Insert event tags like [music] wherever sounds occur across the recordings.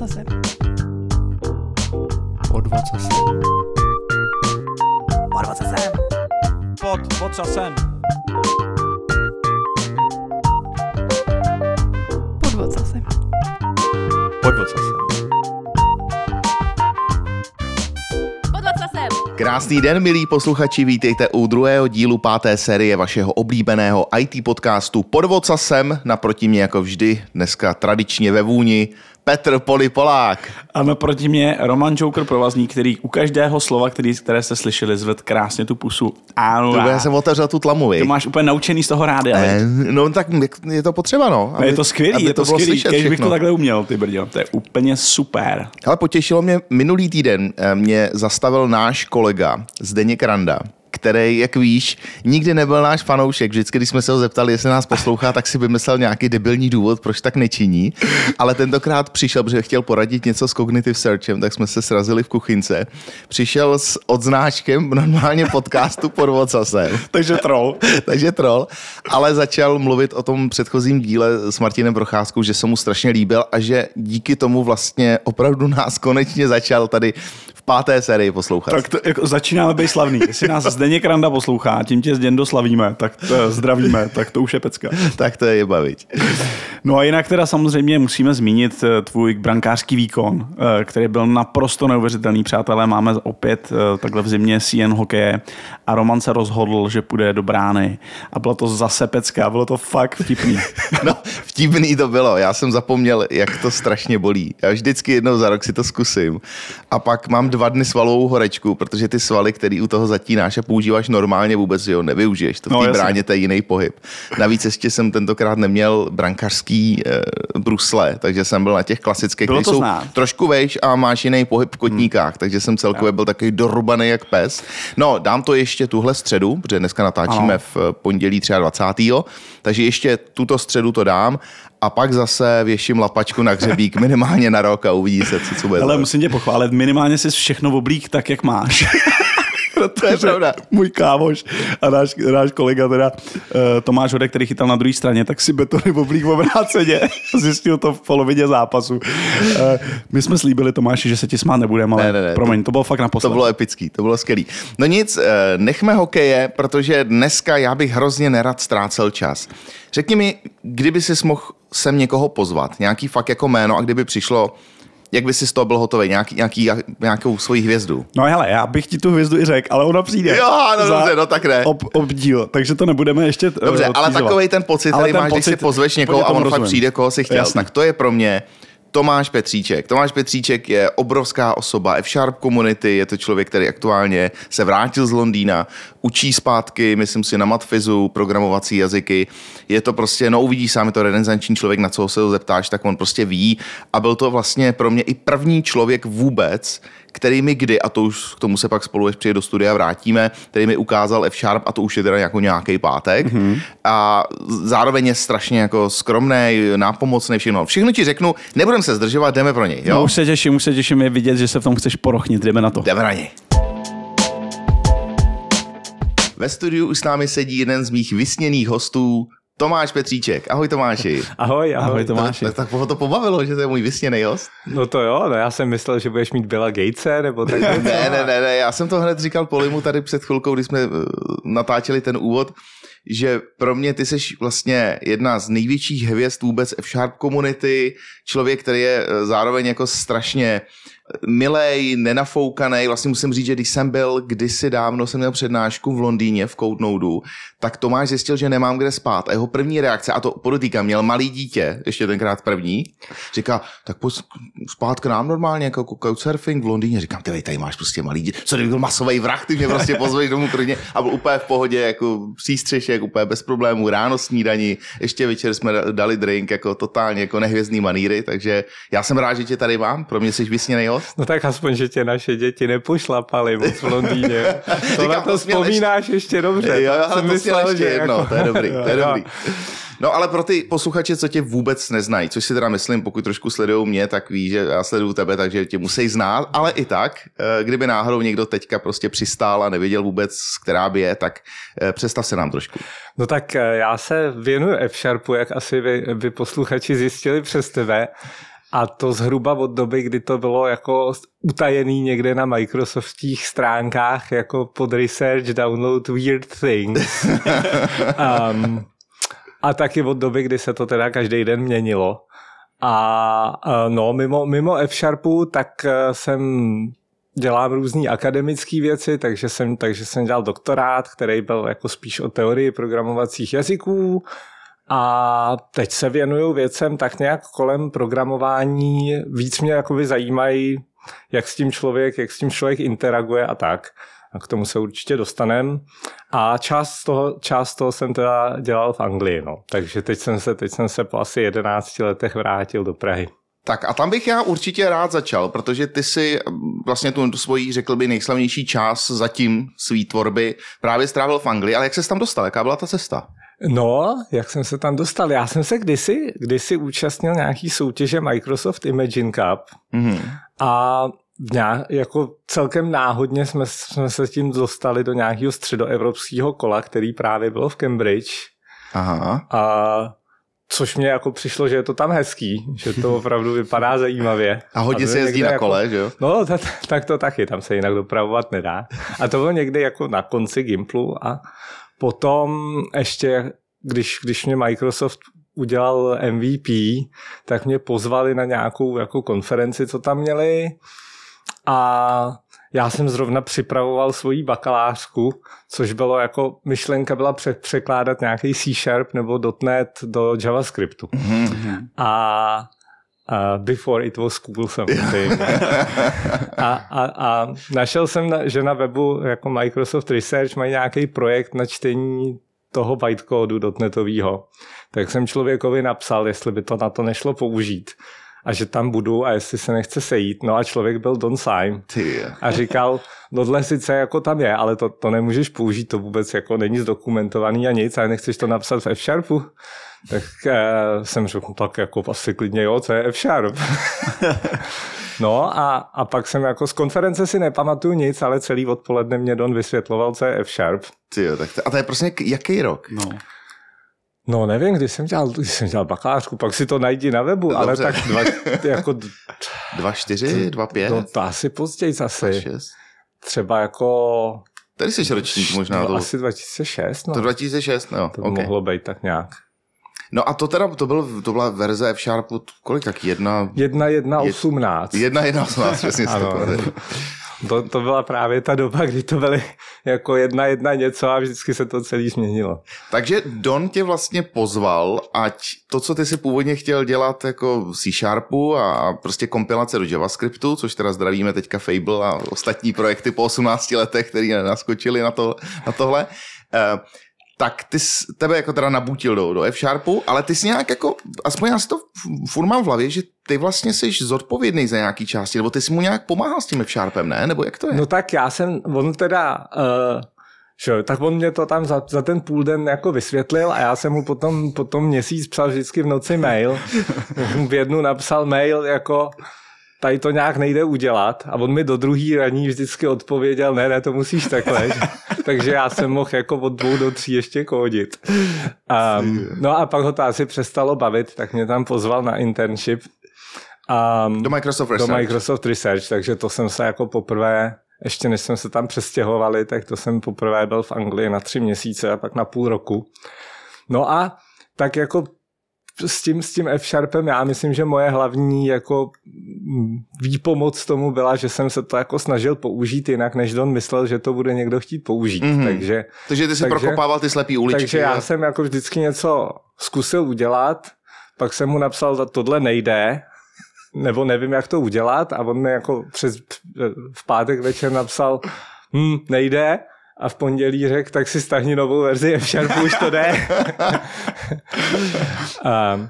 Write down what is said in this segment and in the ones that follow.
vocasem. Pod vocasem. Pod vocasem. Pod vocasem. Pod vocasem. Pod vocasem. Pod vocasem. Krásný den, milí posluchači, vítejte u druhého dílu páté série vašeho oblíbeného IT podcastu Pod vocasem. Naproti mě jako vždy, dneska tradičně ve vůni, Petr Polipolák. A naproti mě Roman Joker provazník, který u každého slova, který, které jste slyšeli, zved krásně tu pusu. Ano, To já jsem otevřel tu tlamu, to máš úplně naučený z toho rádia. Eh, No tak je to potřeba, no. je to skvělý, aby je to, bylo skvělý, když bych to takhle uměl, ty brďo, to je úplně super. Ale potěšilo mě, minulý týden eh, mě zastavil náš kolega Zdeněk Randa, který, jak víš, nikdy nebyl náš fanoušek. Vždycky, když jsme se ho zeptali, jestli nás poslouchá, tak si vymyslel nějaký debilní důvod, proč tak nečiní. Ale tentokrát přišel, protože chtěl poradit něco s cognitive searchem, tak jsme se srazili v kuchynce. Přišel s odznáčkem normálně podcastu pod vocasem. [laughs] Takže troll. [laughs] Takže troll, ale začal mluvit o tom předchozím díle s Martinem Procházkou, že se mu strašně líbil a že díky tomu vlastně opravdu nás konečně začal tady v páté sérii poslouchat. Tak to, jako, začínáme být slavný. Jestli nás Zdeněk Randa poslouchá, tím tě z děndo slavíme, tak to, zdravíme, tak to už je pecka. [laughs] tak to je baviť. No a jinak teda samozřejmě musíme zmínit eh, tvůj brankářský výkon, eh, který byl naprosto neuvěřitelný, přátelé. Máme opět eh, takhle v zimě CN hokeje a Roman se rozhodl, že půjde do brány a bylo to zase pecka, bylo to fakt vtipný. [laughs] No, vtipný to bylo. Já jsem zapomněl, jak to strašně bolí. Já vždycky jednou za rok si to zkusím. A pak mám dva dny svalovou horečku, protože ty svaly, který u toho zatínáš a používáš normálně, vůbec ho nevyužiješ. To v No, té jasně. bráně to je jiný pohyb. Navíc ještě jsem tentokrát neměl brankářský e, brusle, takže jsem byl na těch klasických, které jsou znát. trošku vejš a máš jiný pohyb v kotníkách, takže jsem celkově byl takový dorubaný jak pes. No, dám to ještě tuhle středu, protože dneska natáčíme Ano. v pondělí 23. Takže ještě tuto středu to dám a pak zase věším lapačku na hřebík minimálně na rok a uvidí se, co, co bude. Ale musím tě pochválit, minimálně jsi všechno oblík tak, jak máš. [laughs] to je pravda. Můj kámoš a náš, náš kolega teda uh, Tomáš Hodek, který chytal na druhé straně, tak si betony oblík obráceně. [laughs] Zjistil to v polovině zápasu. Uh, my jsme slíbili Tomáši, že se ti smát nebudeme, ale Ne, ne, ne, promiň, to bylo fakt naposled. To bylo epický, to bylo skvělý. No nic, eh, nechme hokeje, protože dneska já bych hrozně nerad ztrácel čas. Řekni mi, kdyby si mohl sem někoho pozvat, nějaký fakt jako jméno a kdyby přišlo, jak by si z toho byl hotový, nějaký, nějaký, nějakou svoji hvězdu. No hele, já bych ti tu hvězdu i řekl, ale ona přijde. Jo, no Za dobře, no tak ne. Ob, obdíl, takže to nebudeme ještě eh, Dobře, ale odteasovat. takový ten pocit, Ale který ten máš, když si pocit- pozveš někoho a on fakt rozumím. přijde, koho si chtěl, Jasně. tak to je pro mě Tomáš Petříček. Tomáš Petříček je obrovská osoba F-Sharp community, je to člověk, který aktuálně se vrátil z Londýna, učí zpátky, myslím si, na matfizu, programovací jazyky. Je to prostě, no uvidíš sám, je to renesanční člověk, na co se ho zeptáš, tak on prostě ví. A byl to vlastně pro mě i první člověk vůbec, který mi kdy, a to už k tomu se pak spolu, až přijde do studia, vrátíme, který mi ukázal F-Sharp, a to už je teda jako nějaký pátek. Mm-hmm. A zároveň je strašně jako skromný, nápomocný, všechno. Všechno ti řeknu, nebudem se zdržovat, jdeme pro něj. Jo? No, už se těším, už se těším je vidět, že se v tom chceš porochnit, jdeme na to. Jdeme na něj. Ve studiu už s námi sedí jeden z mých vysněných hostů, Tomáš Petříček. Ahoj Tomáši. [laughs] Ahoj, ahoj, Ahoj, Tomáši. Tak, tak ho to pobavilo, že to je můj vysněný host. No to jo, no já jsem myslel, že budeš mít Billa Gatese, nebo tak. [laughs] Ne, ne, ne, ne, já jsem to hned říkal Polimu tady před chvilkou, když jsme eh, natáčeli ten úvod, že pro mě ty jsi vlastně jedna z největších hvězd vůbec F-Sharp komunity, člověk, který je eh, zároveň jako strašně milej, nenafoukaný. Vlastně musím říct, že když jsem byl kdysi dávno, jsem měl přednášku v Londýně v Codenodeu, tak Tomáš zjistil, že nemám kde spát. A jeho první reakce, a to podotýkám, měl malý dítě, ještě tenkrát první, říká, tak pojď spát k nám normálně, jako couchsurfing v Londýně. Říkám, ty tady máš prostě malý dítě. Co kdyby byl masový vrah, ty mě prostě pozveš domů klidně. A byl úplně v pohodě, jako přístřešek, úplně bez problémů, ráno snídaní, ještě večer jsme dali drink, jako totálně jako nehvězdný maníry, takže já jsem rád, že tě tady mám, pro mě jsi vysněný host. No tak aspoň, že tě naše děti nepošlapaly moc v Londýně. [laughs] To Říkám, na to vzpomínáš ještě dobře. Jo, jo, ale to myslel ještě jedno, jako- to je dobrý, to je [laughs] dobrý. No ale pro ty posluchače, co tě vůbec neznají, což si teda myslím, pokud trošku sledují mě, tak ví, že já sleduju tebe, takže tě musí znát, ale i tak, eh, kdyby náhodou někdo teďka prostě přistál a nevěděl vůbec, která by je, tak eh, představ se nám trošku. No tak eh, já se věnuju F-Sharpu, jak asi vy, vy posluchači zjistili přes tebe. A to zhruba od doby, kdy to bylo jako utajený někde na Microsoftích stránkách jako pod research download weird things. [laughs] um, a taky od doby, kdy se to teda každý den měnilo. A no, mimo, mimo F-Sharpu, tak eh, jsem dělám různé akademické věci, takže jsem, takže jsem dělal doktorát, který byl jako spíš o teorii programovacích jazyků a teď se věnuju věcem tak nějak kolem programování. Víc mě jakoby zajímají, jak s tím člověk, jak s tím člověk interaguje a tak. A k tomu se určitě dostanem. A část toho, část toho jsem teda dělal v Anglii, no. Takže teď jsem se, teď jsem se po asi 11 letech vrátil do Prahy. Tak a tam bych já určitě rád začal, protože ty si vlastně tu svoji, řekl by, nejslavnější část zatím svý tvorby právě strávil v Anglii, ale jak se tam dostal? Jaká byla ta cesta? No, jak jsem se tam dostal? Já jsem se kdysi, kdysi účastnil nějaký soutěže Microsoft Imagine Cup mm-hmm. a nějak, jako celkem náhodně jsme, jsme se tím dostali do nějakého středoevropského kola, který právě bylo v Cambridge. Aha. A což mě jako přišlo, že je to tam hezký, že to opravdu vypadá [laughs] zajímavě. A hodně se jezdí na kole, jako, že jo? No, tak, tak to taky, tam se jinak dopravovat nedá. A to bylo někdy jako na konci Gimplu a potom ještě, když, když mě Microsoft udělal MVP, tak mě pozvali na nějakou jako konferenci, co tam měli a já jsem zrovna připravoval svoji bakalářku, což bylo jako, myšlenka byla pře- překládat nějaký C-Sharp nebo .NET do JavaScriptu. Mm-hmm. A Uh, before it was cool samozřejmě. a, a, a našel jsem, že na webu jako Microsoft Research mají nějaký projekt na čtení toho bytecode .NETového. Tak jsem člověkovi napsal, jestli by to na to nešlo použít a že tam budu a jestli se nechce sejít. No a člověk byl Don Syme a říkal, no dle sice jako tam je, ale to, to nemůžeš použít, to vůbec jako není zdokumentovaný a nic, ale nechceš to napsat v F-Sharpu. Tak uh, jsem řekl, tak jako asi klidně jo, co je F-Sharp. [laughs] no a, a pak jsem jako z konference si nepamatuju nic, ale celý odpoledne mě Don vysvětloval, co je F-Sharp. Ty tak to, a to je prostě jaký rok? No. No nevím, když jsem dělal, když jsem dělal bakalářku, pak si to najdi na webu, no, ale tak dva, [laughs] jako... dva čtyři, dva pět? No to asi později zase. Třeba jako... Tady jsi ročník možná. To, asi 2006, no. To 2006, no. To okay. mohlo být tak nějak. No a to teda, to, byl, to byla verze F-Sharpu, kolik tak? Jedna... Jedna, jedna, osmnáct. Jedna, jedna, osmnáct, přesně. To, to byla právě ta doba, kdy to byly jako jedna jedna něco a vždycky se to celý změnilo. Takže Don tě vlastně pozval, ať to, co ty si původně chtěl dělat jako C Sharpu a prostě kompilace do JavaScriptu, což teda zdravíme teďka Fable a ostatní projekty po 18 letech, které naskočili na, to, na tohle, uh, tak ty tebe jako teda nabutil do, do F-Sharpu, ale ty jsi nějak jako, aspoň já si to furt mám v hlavě, že ty vlastně jsi zodpovědný za nějaký části, nebo ty jsi mu nějak pomáhal s tím F-Sharpem, ne? Nebo jak to je? No tak já jsem, on teda, uh, že, tak on mě to tam za, za ten půl den jako vysvětlil a já jsem mu potom, potom měsíc psal vždycky v noci mail. [laughs] v jednu napsal mail jako, tady to nějak nejde udělat a on mi do druhý raní vždycky odpověděl, ne, ne, to musíš takhle. [laughs] Takže já jsem mohl jako od dvou do tří ještě kódit. Um, no a pak ho to asi přestalo bavit, tak mě tam pozval na internship. Um, do Microsoft Research. Do Microsoft Research, takže to jsem se jako poprvé, ještě než jsme se tam přestěhovali, tak to jsem poprvé byl v Anglii na tři měsíce a pak na půl roku. No a tak jako s tím, s tím F-Sharpem já myslím, že moje hlavní jako výpomoc tomu byla, že jsem se to jako snažil použít jinak, než Don myslel, že to bude někdo chtít použít. Mm-hmm. Takže, takže ty jsi takže, prokopával ty slepý uličky. Takže já jsem jako vždycky něco zkusil udělat, pak jsem mu napsal, že tohle nejde, [laughs] nebo nevím, jak to udělat a on mi jako přes, v pátek večer napsal, hm, nejde, a v pondělí řekl, tak si stahni novou verzi F-Sharpu, už to jde. [laughs] a,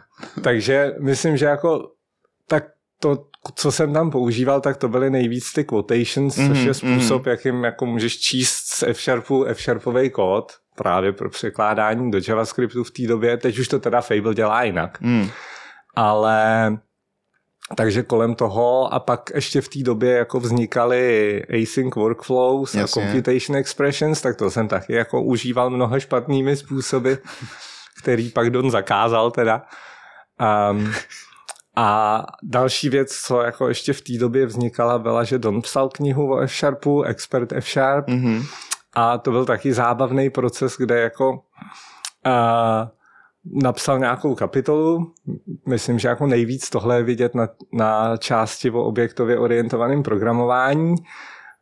takže myslím, že jako tak to, co jsem tam používal, tak to byly nejvíc ty quotations, mm-hmm, což je mhm, způsob, mm-hmm. jakým jako můžeš číst z F-Sharpu F-Sharpový kód právě pro překládání do JavaScriptu v té době. Teď už to teda Fable dělá jinak. Mm. Ale takže kolem toho a pak ještě v té době jako vznikaly async workflows Jasně. a computation expressions, tak to jsem taky jako užíval mnoha špatnými způsoby, [laughs] který pak Don zakázal teda. Um, A další věc, co jako ještě v té době vznikala, byla, že Don psal knihu o F-Sharpu, Expert F-Sharp. Mhm. A to byl taky zábavný proces, kde jako uh, napsal nějakou kapitolu. Myslím, že jako nejvíc tohle je vidět na, na části o objektově orientovaném programování.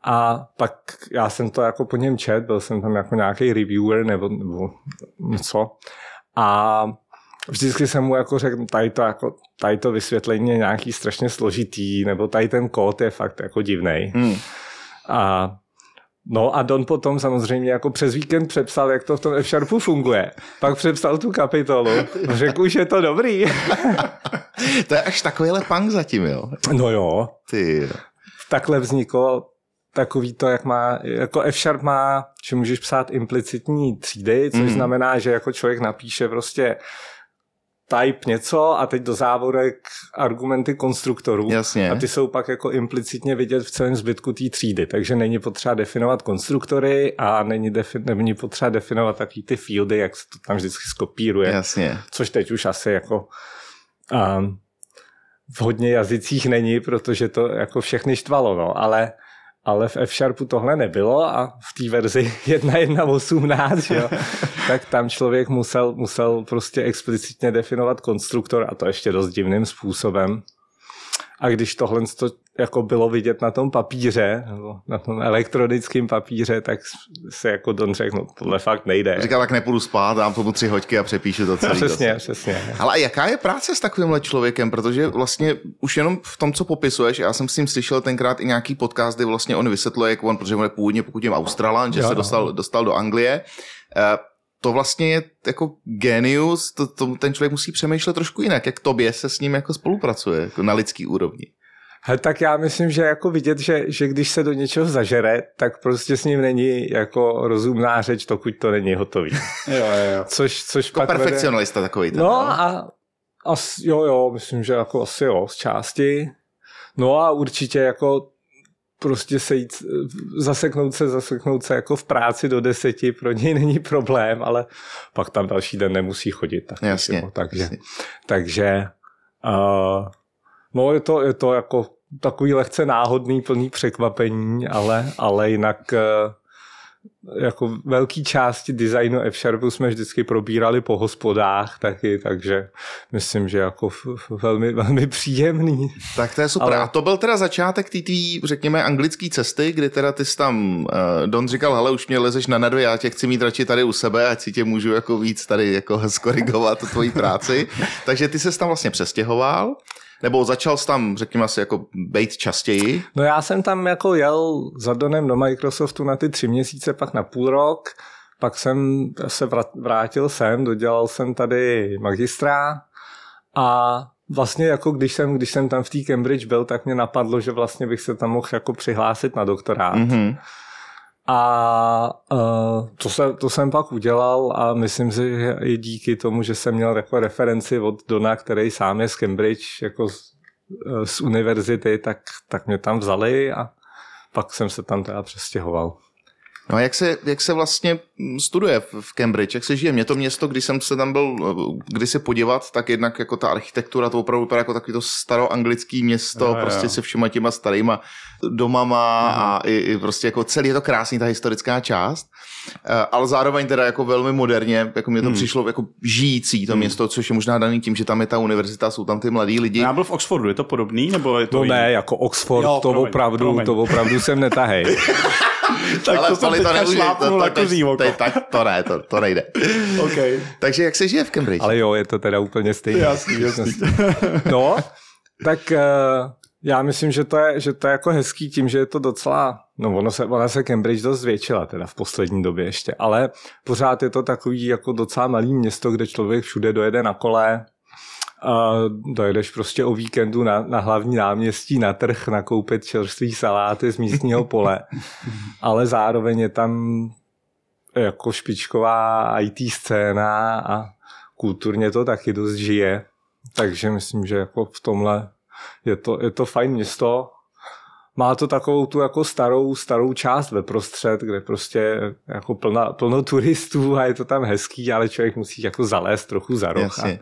A pak já jsem to jako po něm čet, byl jsem tam jako nějaký reviewer nebo, nebo něco. A vždycky jsem mu jako řekl, tady to, jako, tady to vysvětlení je nějaký strašně složitý, nebo tady ten kód je fakt jako divnej. Hmm. A No a Don potom samozřejmě jako přes víkend přepsal, jak to v tom F-Sharpu funguje. Pak přepsal tu kapitolu. Řekl už, je to dobrý. [laughs] To je až takovýhle punk zatím, jo. No jo, Ty. takhle vzniklo takový to, jak má, jako F-Sharp má, že můžeš psát implicitní třídy, což mm. znamená, že jako člověk napíše prostě type něco a teď do závorek argumenty konstruktorů. Jasně. A ty jsou pak jako implicitně vidět v celém zbytku té třídy, takže není potřeba definovat konstruktory a není, defi- není potřeba definovat takový ty fieldy, jak se to tam vždycky skopíruje Jasně. což teď už asi jako um, v hodně jazycích není, protože to jako všechny štvalo, no, ale, ale v F-Sharpu tohle nebylo a v té verzi [laughs] 1.1.18, jo, [laughs] tak tam člověk musel, musel prostě explicitně definovat konstruktor a to ještě dost divným způsobem. A když tohle to jako bylo vidět na tom papíře, nebo na tom elektronickém papíře, tak se jako Don řekl, no tohle fakt nejde. Říkal, tak nepůjdu spát, dám tomu tři hoďky a přepíšu to celý. [laughs] Přesně, zase. přesně. Ale jaká je práce s takovýmhle člověkem? Protože vlastně už jenom v tom, co popisuješ, já jsem s ním slyšel tenkrát i nějaký podcast, kdy vlastně on vysvětluje, jak on, protože on je původně pokud jim Australan, že Jo, se no. dostal, dostal do Anglie. Eh, To vlastně je jako genius, to, to, ten člověk musí přemýšlet trošku jinak, jak tobě se s ním jako spolupracuje, jako na lidský úrovni. He, tak já myslím, že jako vidět, že, že když se do něčeho zažere, tak prostě s ním není jako rozumná řeč, dokud to není hotový. [laughs] Jo, jo, jo. Což, což Jako pak vede- perfekcionalista takový. ten, No a as, jo, jo, myslím, že jako asi jo, z části. No a určitě jako prostě sejít, zaseknout se, zaseknout se jako v práci do deseti, pro něj není problém, ale pak tam další den nemusí chodit. Tak Jasně, jako, takže, jasně. takže uh, no je to, je to jako takový lehce náhodný, plný překvapení, ale, ale jinak uh, jako velký části designu F-Sharpu jsme vždycky probírali po hospodách taky, takže myslím, že jako f- f- velmi, velmi příjemný. Tak to je super. Ale-. A to byl teda začátek té tvý, řekněme, anglické cesty, kdy teda ty jsi tam, uh, Don říkal, hele, už mě lezeš na nervy, já tě chci mít radši tady u sebe, ať si tě můžu jako víc tady jako [laughs] skorigovat tvoji práci. Takže ty se tam vlastně přestěhoval, nebo začal jsi tam, řekněme asi, jako bejt častěji. No já jsem tam jako jel za Donem do Microsoftu na ty tři měsíce, pak na půl rok, pak jsem se vrátil sem, dodělal jsem tady magistra a vlastně jako když jsem, když jsem tam v té Cambridge byl, tak mě napadlo, že vlastně bych se tam mohl jako přihlásit na doktorát. Mm-hmm. A uh, to, se, to jsem pak udělal a myslím si, že i díky tomu, že jsem měl jako referenci od Dona, který sám je z Cambridge, jako z, eh, z univerzity, tak, tak mě tam vzali a pak jsem se tam teda přestěhoval. No a jak se, jak se vlastně studuje v Cambridge, jak se žije? Mě to město, když jsem se tam byl eh, kdysi podívat, tak jednak jako ta architektura, to opravdu vypadá jako takový to staroanglický město, Jo, jo, jo. prostě se všema těma starýma domama a i, i prostě jako celý je to krásný, ta historická část, Eh, ale zároveň teda jako velmi moderně, jako mě to Hmm. přišlo jako žijící to město, což je možná daný tím, že tam je ta univerzita, jsou tam ty mladí lidi. Já byl v Oxfordu, je to podobný? Nebo je to To jiný? ne, jako Oxford, Jo, to, promiň, opravdu, promiň. to opravdu jsem netahej. [laughs] [laughs] tak to jsem ale teďka šlápnul na kozí oko. to, tak to ne, to, to nejde. [laughs] Okay. Takže jak se žije v Cambridge? Ale jo, je to teda úplně stejné. Jasný, jasný. No, tak eh, já myslím, že to, je, že to je jako hezký tím, že je to docela, no ono se, ona se Cambridge dost zvětšila teda v poslední době ještě, ale pořád je to takový jako docela malý město, kde člověk všude dojede na kole, a dojedeš prostě o víkendu na, na hlavní náměstí na trh nakoupit čerstvý saláty z místního pole, [laughs] ale zároveň je tam jako špičková IT scéna a kulturně to taky dost žije. Takže myslím, že jako v tomhle je to, je to fajn město. Má to takovou tu jako starou, starou část ve prostřed, kde prostě jako plno, plno turistů a je to tam hezký, ale člověk musí jako zalézt trochu za roh a,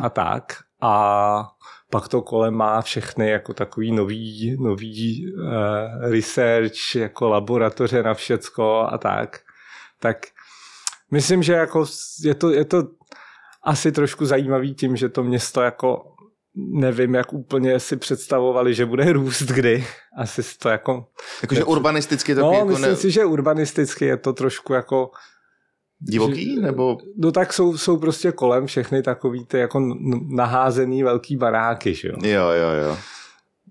a tak. A pak to kolem má všechny jako takový nový, nový uh, research, jako laboratoře na všecko a tak. Tak myslím, že jako je to, je to asi trošku zajímavý tím, že to město jako nevím, jak úplně si představovali, že bude růst kdy. Asi to jako... Jakože urbanisticky to No, jako myslím ne... si, že urbanisticky je to trošku jako... divoký, že- nebo No tak jsou, jsou prostě kolem všechny takový ty jako naházený velký baráky, že jo. jo, jo, jo.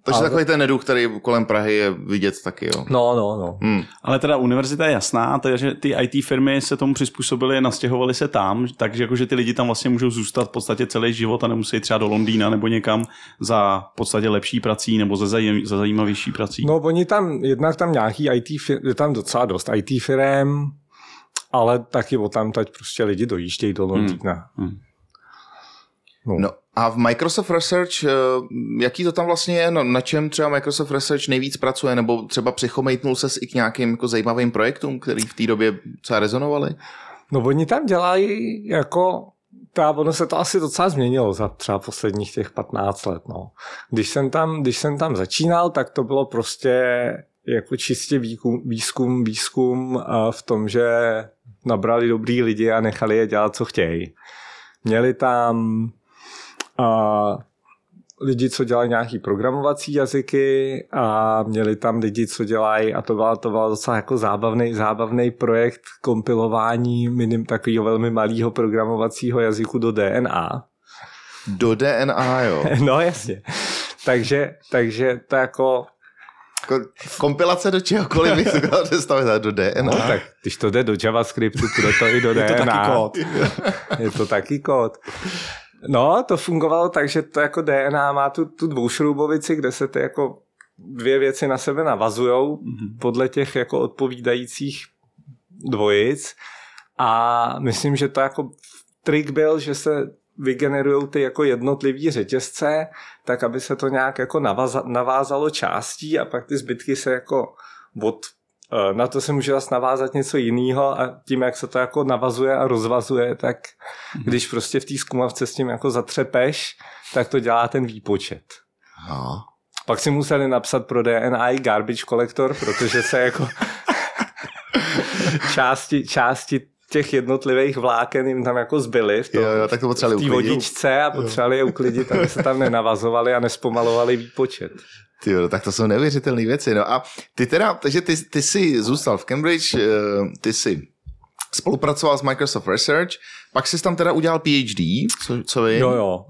Takže Ale- takový ten neduch, který kolem Prahy je vidět taky, jo. No, no, no. Hmm. Ale teda univerzita je jasná, takže ty IT firmy se tomu přizpůsobily, nastěhovaly se tam, takže jakože ty lidi tam vlastně můžou zůstat v podstatě celý život a nemusí jít třeba do Londýna nebo někam za v podstatě lepší prací nebo za, zajím, za zajímavější prací. No, oni tam, jednak tam nějaký IT, fir- je tam docela dost IT firm, ale taky o tam teď prostě lidi dojíždějí do Londýna. Hmm. No. No a v Microsoft Research, eh, jaký to tam vlastně je, no, na čem třeba Microsoft Research nejvíc pracuje, nebo třeba přichomejtnul ses i k nějakým jako zajímavým projektům, který v té době třeba rezonovaly? No oni tam dělají jako, ta, ono se to asi docela změnilo za třeba posledních těch 15 let. No. Když, jsem tam, když jsem tam začínal, tak to bylo prostě jako čistě výzkum, výzkum a v tom, že nabrali dobrý lidi a nechali je dělat, co chtějí. Měli tam a, lidi, co dělají nějaký programovací jazyky a měli tam lidi, co dělají, a to byla, to byla docela jako zábavný, zábavný projekt kompilování minim takového velmi malého programovacího jazyku do DNA. Do DNA, jo. [laughs] No jasně. Takže, takže to jako, Ko- kompilace do čehokoliv [laughs] bych se do DNA. no, tak když to jde do JavaScriptu, půjde to i do [laughs] DNA. je to taky kód. Je to taky kód. No, to fungovalo tak, že to jako DNA má tu, tu dvoušroubovici, kde se ty jako dvě věci na sebe navazujou podle těch jako odpovídajících dvojic. A myslím, že to jako trik byl, že se vygenerují ty jako jednotlivý řetězce, tak aby se to nějak jako navaza, navázalo částí a pak ty zbytky se jako od na to se může zase navázat něco jiného a tím, jak se to jako navazuje a rozvazuje, tak když prostě v té zkumavce s tím jako zatřepeš, tak to dělá ten výpočet. No. Pak si museli napsat pro DNA i garbage collector, protože se jako [laughs] části, části těch jednotlivých vláken jim tam jako zbyly v, tom, Jo, jo, tak to potřebovali v té vodičce a potřebovali je uklidit, aby se tam nenavazovali a nespomalovali výpočet. Ty jo, tak to jsou neuvěřitelné věci. No a ty teda, takže ty, ty jsi zůstal v Cambridge, eh, ty jsi spolupracoval s Microsoft Research, pak jsi tam teda udělal PhD, co, co vím. Jo, jo.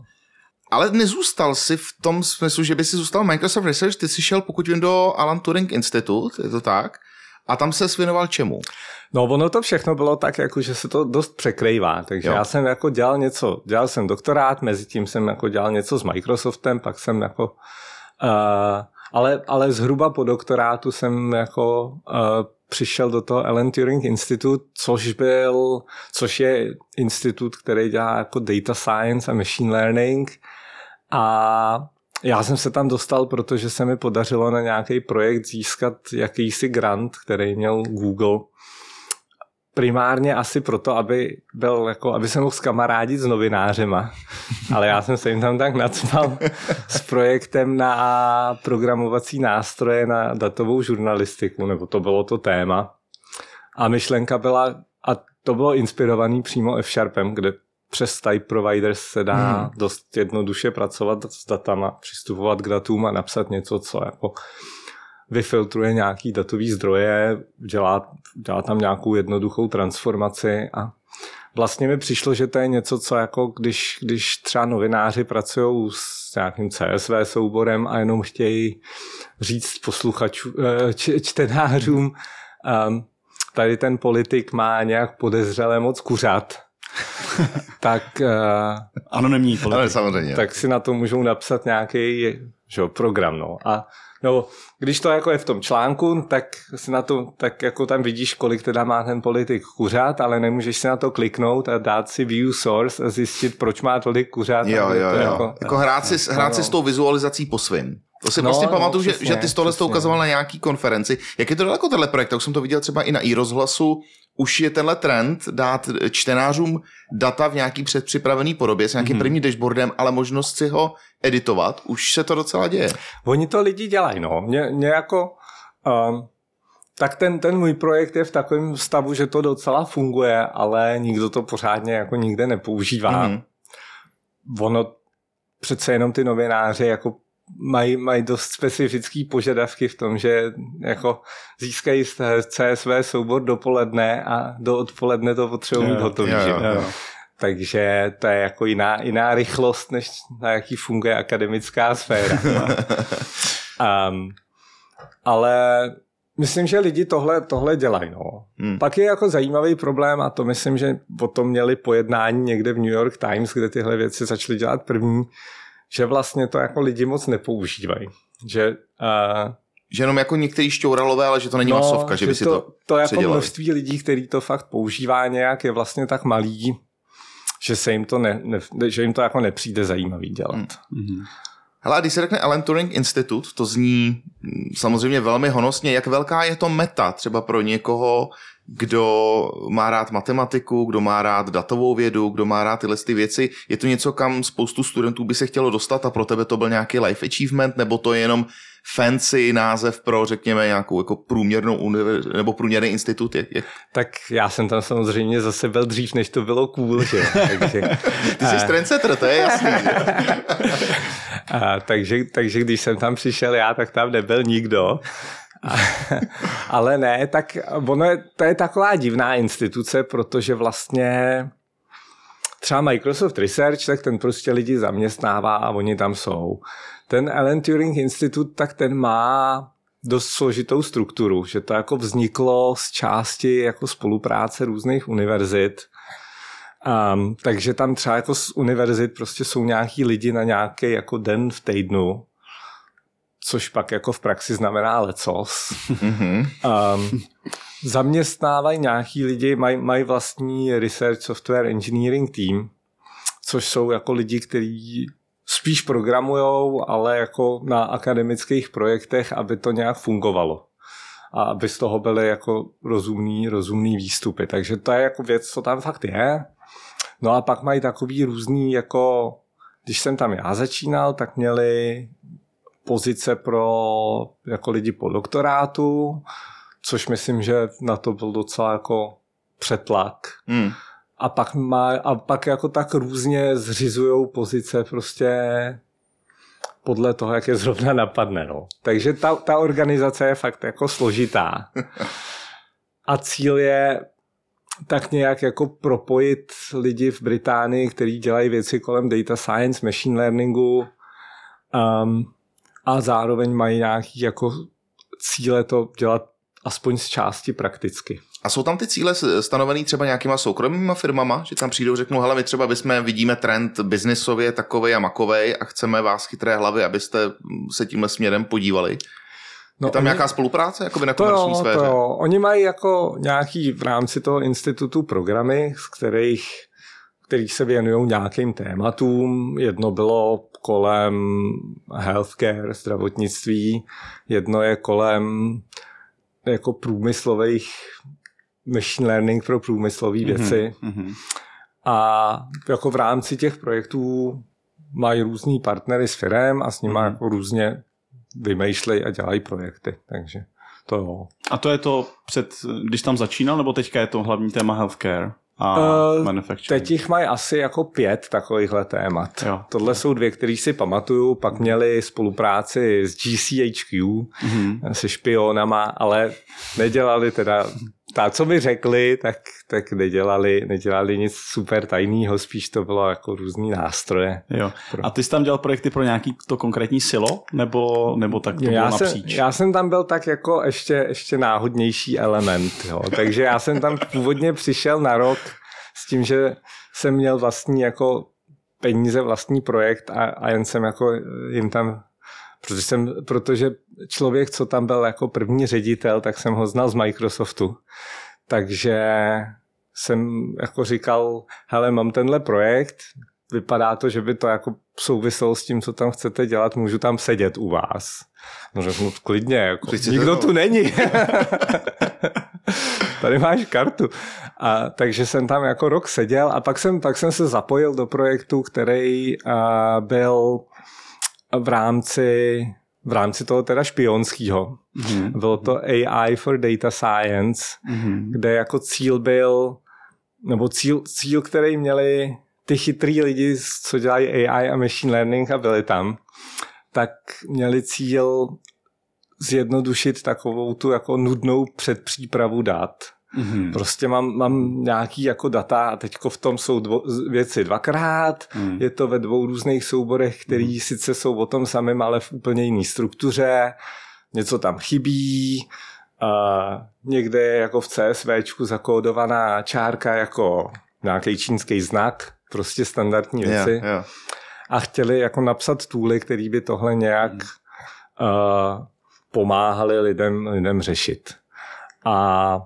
Ale nezůstal jsi v tom smyslu, že by si zůstal v Microsoft Research, ty jsi šel, pokud vím, do Alan Turing Institute, je to tak? A tam se věnoval čemu? No ono to všechno bylo tak, jako, že se to dost překrývá, takže Jo. já jsem jako dělal něco, dělal jsem doktorát, mezi tím jsem jako dělal něco s Microsoftem, pak jsem jako, ale, ale zhruba po doktorátu jsem jako uh, přišel do toho Alan Turing Institute, což byl, což je institut, který dělá jako data science a machine learning a já jsem se tam dostal, protože se mi podařilo na nějaký projekt získat jakýsi grant, který měl Google. Primárně asi proto, aby, byl jako, aby se mohl skamarádit s novinářema. Ale já jsem se jim tam tak nacpal s projektem na programovací nástroje na datovou žurnalistiku, nebo to bylo to téma. A myšlenka byla, a to bylo inspirovaný přímo F-Sharpem, kde přes type providers se dá hmm. dost jednoduše pracovat s datama, přistupovat k datům a napsat něco, co jako vyfiltruje nějaký datový zdroje, dělá, dělá tam nějakou jednoduchou transformaci a vlastně mi přišlo, že to je něco, co jako když, když třeba novináři pracují s nějakým CSV souborem a jenom chtějí říct posluchačů, eh, č, čtenářům, um, tady ten politik má nějak podezřelé moc kuřat, [laughs] tak, uh, Anonymní politik. Ale samozřejmě. tak si na to můžou napsat nějaký že jo, program. No. A no, když to jako je v tom článku, tak si na to, tak jako tam vidíš, kolik teda má ten politik kuřat, ale nemůžeš si na to kliknout a dát si view source a zjistit, proč má tolik kuřat. Jo, jo, to jo. Jako, Jako, hrát si, hrát si ano. s tou vizualizací po svým. To si No, no, pamatuju, že, přesně, že ty jsi tohle přesně. ukazoval na nějaký konferenci. Jak je to daleko tenhle projekt? Už jsem to viděl třeba i na i-rozhlasu. Už je tenhle trend dát čtenářům data v nějaký předpřipravený podobě s nějakým Mhm. prvním dashboardem, ale možnost si ho editovat. Už se to docela děje. Oni to lidi dělají, no. Mě, mě jako... Um, tak ten, ten můj projekt je v takovém stavu, že to docela funguje, ale nikdo to pořádně jako nikde nepoužívá. Mhm. Ono přece jenom ty novináři jako mají, mají dost specifický požadavky v tom, že jako získají z CSV soubor dopoledne a do odpoledne to potřebují mít hotový. jo, jo, jo. Takže to je jako jiná, jiná rychlost, než na jaký funguje akademická sféra. [laughs] um, ale myslím, že lidi tohle, tohle dělají. No. Hmm. Pak je jako zajímavý problém a to myslím, že o tom měli pojednání někde v New York Times, kde tyhle věci začaly dělat první, že vlastně to jako lidi moc nepoužívají. Že, uh, Že jenom jako některý šťouralové, ale že to není no, masovka, že by si to, to jako předělali. množství lidí, který to fakt používá nějak, je vlastně tak malý, že se jim to, ne, ne, že jim to jako nepřijde zajímavý dělat. Hmm. Mhm. Hele, a když se řekne Alan Turing Institute, to zní mm, samozřejmě velmi honosně. Jak velká je to meta třeba pro někoho, kdo má rád matematiku, kdo má rád datovou vědu, kdo má rád tyhle ty věci? Je to něco, kam spoustu studentů by se chtělo dostat a pro tebe to byl nějaký life achievement, nebo to je jenom fancy název pro, řekněme, nějakou jako průměrnou univer- nebo průměrný institut? Jak, jak... Tak já jsem tam samozřejmě zase byl dřív, než to bylo cool, že? [laughs] Takže, Ty jsi trendsetter, to je jasný. a, [laughs] takže, takže když jsem tam přišel já, tak tam nebyl nikdo. [laughs] Ale ne, tak ono je, to je taková divná instituce, protože vlastně třeba Microsoft Research, tak ten prostě lidi zaměstnává a oni tam jsou. Ten Alan Turing Institute, tak ten má dost složitou strukturu, že to jako vzniklo z části jako spolupráce různých univerzit. Um, takže tam třeba jako z univerzit prostě jsou nějaký lidi na nějaký jako den v týdnu, což pak jako v praxi znamená lecos. Mhm. Um, zaměstnávají nějaký lidi, mají, mají vlastní research software engineering team, což jsou jako lidi, kteří spíš programujou, ale jako na akademických projektech, aby to nějak fungovalo. A aby z toho byly jako rozumný, rozumný výstupy. Takže to je jako věc, co tam fakt je. No a pak mají takový různý, jako když jsem tam já začínal, tak měli pozice pro jako lidi po doktorátu, což myslím, že na to byl docela jako přetlak. Hmm. A pak, má, a pak jako tak různě zřizují pozice prostě podle toho, jak je zrovna napadne. No. Takže ta, ta organizace je fakt jako složitá. [laughs] A cíl je tak nějak jako propojit lidi v Británii, kteří dělají věci kolem data science, machine learningu um, a zároveň mají nějaký jako cíle to dělat aspoň z části prakticky. A jsou tam ty cíle stanovený třeba nějakýma soukromýma firmama, že tam přijdou, řeknou, hele, my třeba bychom vidíme trend biznisově takovej a makovej a chceme vás chytré hlavy, abyste se tímhle směrem podívali. No, Je tam oni- nějaká spolupráce jako by na To komerční jo, sféře? to jo. Oni mají jako nějaký v rámci toho institutu programy, z kterých, kterých se věnují nějakým tématům. Jedno bylo kolem healthcare, zdravotnictví, jedno je kolem jako průmyslových machine learning pro průmyslové věci. Mhm. A jako v rámci těch projektů mají různý partnery s firem a s nimi Mhm. jako různě vymýšlejí a dělají projekty. Takže to jo. A to je to před, když tam začínal, nebo teďka je to hlavní téma healthcare a Eh, manufacturing? Teď jich mají asi jako pět takovýchhle témat. Jo. Tohle jsou dvě, které si pamatuju. Pak měli spolupráci s GCHQ, Mhm. se špionama, ale nedělali teda ta, co mi řekli, tak, tak nedělali, nedělali nic super tajného, spíš to bylo jako různý nástroje. Jo. A ty jsi tam dělal projekty pro nějaký to konkrétní silo, nebo, nebo tak to bylo já, jsem, napříč? já jsem tam byl tak jako ještě, ještě náhodnější element, jo. takže já jsem tam původně přišel na rok s tím, že jsem měl vlastní jako peníze, vlastní projekt a, a jen jsem jako jim tam protože, jsem, protože člověk, co tam byl jako první ředitel, tak jsem ho znal z Microsoftu. Takže jsem jako říkal, hele, mám tenhle projekt, vypadá to, že by to jako souviselo s tím, co tam chcete dělat, můžu tam sedět u vás. No řeknu, klidně, jako, Přijďte nikdo tu není. [laughs] Tady máš kartu. A, takže jsem tam jako rok seděl a pak jsem, pak jsem se zapojil do projektu, který a, byl v rámci v rámci toho teda špionského. Mhm. Bylo to AI for Data Science, Mhm. kde jako cíl byl, nebo cíl, cíl který měli ty chytrý lidi, co dělají AI a machine learning a byli tam, tak měli cíl zjednodušit takovou tu jako nudnou předpřípravu dat. Mhm. Prostě mám, mám nějaký jako data a teďko v tom jsou dvo, věci dvakrát, Mhm. je to ve dvou různých souborech, který sice jsou o tom samém, ale v úplně jiné struktuře, něco tam chybí, a někde je jako v CSVčku zakódovaná čárka jako nějaký čínský znak, prostě standardní věci Jo, jo. a chtěli jako napsat tooly, který by tohle nějak uh, pomáhali lidem, lidem řešit. A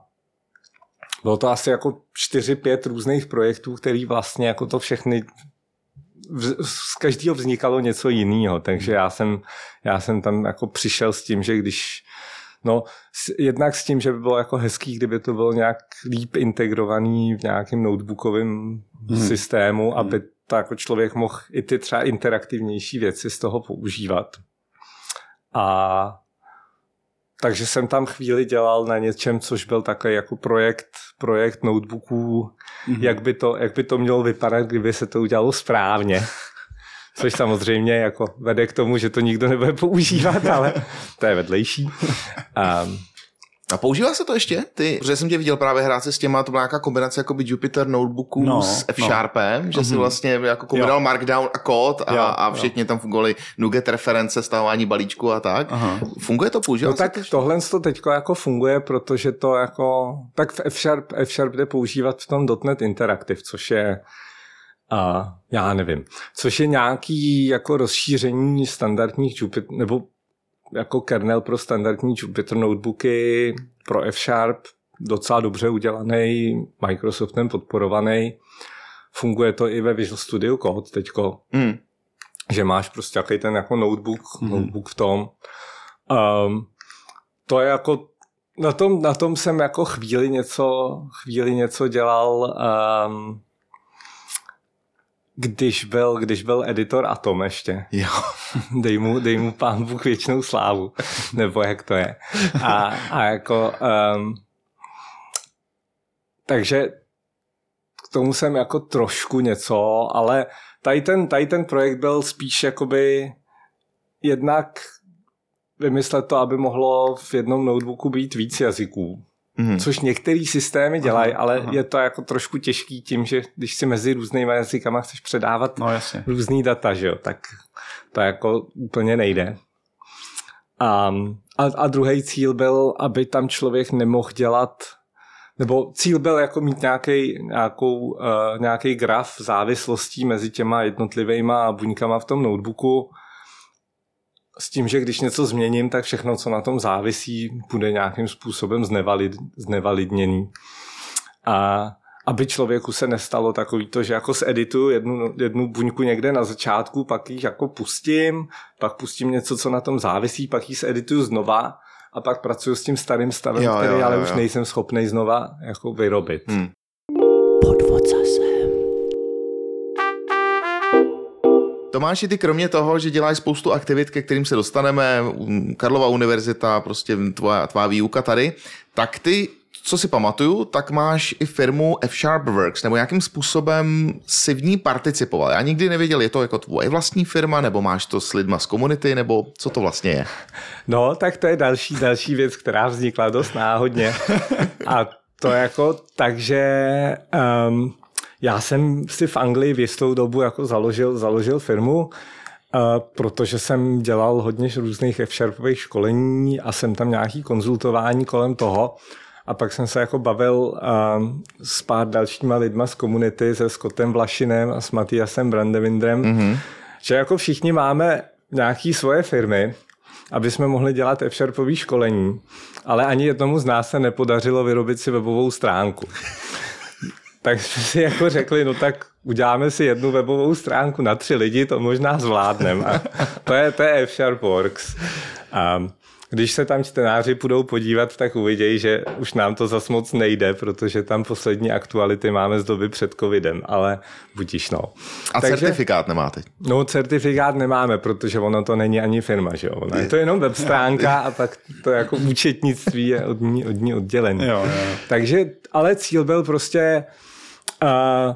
bylo to asi jako 4-5 různých projektů, který vlastně jako to všechny z každého vznikalo něco jiného, takže já jsem, já jsem tam jako přišel s tím, že když No, jednak s tím, že by bylo jako hezký, kdyby to bylo nějak líp integrovaný v nějakém notebookovém Hmm. systému, aby to jako člověk mohl i ty třeba interaktivnější věci z toho používat. A takže jsem tam chvíli dělal na něčem, což byl takový jako projekt, projekt notebooků, Mhm. jak, by to, jak by to mělo vypadat, kdyby se to udělalo správně. Což samozřejmě jako vede k tomu, že to nikdo nebude používat, ale to je vedlejší. Um, [laughs] A používá se to ještě? Ty, protože jsem tě viděl právě hrát se s těma, to byla nějaká kombinace jako by Jupyter notebooků No, s no. F-Sharpem, že si Mhm. vlastně jako kombinoval Markdown a kód a, Jo, a jo. všichni tam fungovaly Nuget reference, stahování balíčku a tak. Aha. Funguje to? Používá no se tak to? tohle to teď jako funguje, protože to jako, tak v F-Sharp, F-Sharp jde používat v tom .NET Interactive, což je a já nevím, což je nějaký jako rozšíření standardních Jupyter, nebo jako kernel pro standardní Jupyter notebooky pro F-Sharp, docela dobře udělaný, Microsoftem podporovaný. Funguje to i ve Visual Studio Code teďko, Hmm. že máš prostě takový ten jako notebook, mm-hmm. notebook v tom. Um, to je jako, na tom, na tom jsem jako chvíli něco, chvíli něco dělal, um, když byl, když byl editor Atom ještě. Jo. [laughs] Dej mu, dej mu pán Bůh věčnou slávu, [laughs] nebo jak to je. A, a jako, um, takže k tomu jsem jako trošku něco, ale tady ten, tady ten projekt byl spíš jakoby jednak vymyslet to, aby mohlo v jednom notebooku být víc jazyků. Mhm. Což některé systémy dělají, Aha, ale aha. je to jako trošku těžký tím, že když si mezi různýma jazykama chceš předávat No jasně. různý data, že jo, tak to jako úplně nejde. A, a, a druhý cíl byl, aby tam člověk nemohl dělat, nebo cíl byl jako mít nějaký, nějakou, uh, nějaký graf závislostí mezi těma jednotlivýma buňkama v tom notebooku, s tím, že když něco změním, tak všechno, co na tom závisí, bude nějakým způsobem znevalid, znevalidněný. A aby člověku se nestalo takový to, že jako edituju jednu, jednu buňku někde na začátku, pak ji jako pustím, pak pustím něco, co na tom závisí, pak ji edituju znova a pak pracuji s tím starým stavem, Jo, který jo, jo, ale jo, už jo. nejsem schopný znova jako vyrobit. Hmm. Podvod zase. Tomáši, ty kromě toho, že děláš spoustu aktivit, ke kterým se dostaneme, um, Karlova univerzita, prostě tvoja, tvá výuka tady, tak ty, co si pamatuju, tak máš i firmu F-Sharp Works, nebo nějakým způsobem si v ní participoval. Já nikdy nevěděl, je to jako tvoje vlastní firma, nebo máš to s lidma z komunity, nebo co to vlastně je? No, tak to je další, další věc, která vznikla dost náhodně. [laughs] A to jako tak, že um, já jsem si v Anglii v jistou dobu jako založil, založil firmu, uh, protože jsem dělal hodně různých F-Sharpových školení a jsem tam nějaký konzultování kolem toho. A pak jsem se jako bavil um, s pár dalšíma lidma z komunity, se Scottem Vlašinem a s Matiasem Brandevindrem, mm-hmm. že jako všichni máme nějaký svoje firmy, aby jsme mohli dělat F-Sharpový školení, ale ani jednomu z nás se nepodařilo vyrobit si webovou stránku. Tak jsme si jako řekli, no tak uděláme si jednu webovou stránku na tři lidi, to možná zvládneme. A to je, to je F-Sharp Works. A když se tam čtenáři půjdou podívat, tak uvidějí, že už nám to zas moc nejde, protože tam poslední aktuality máme z doby před covidem, ale budíš no. A Takže, certifikát nemáte? No, certifikát nemáme, protože ono to není ani firma, že jo? Ono je to jenom web stránka a pak to jako účetnictví je od ní, od ní oddělený. Jo, jo. Takže, ale cíl byl prostě uh,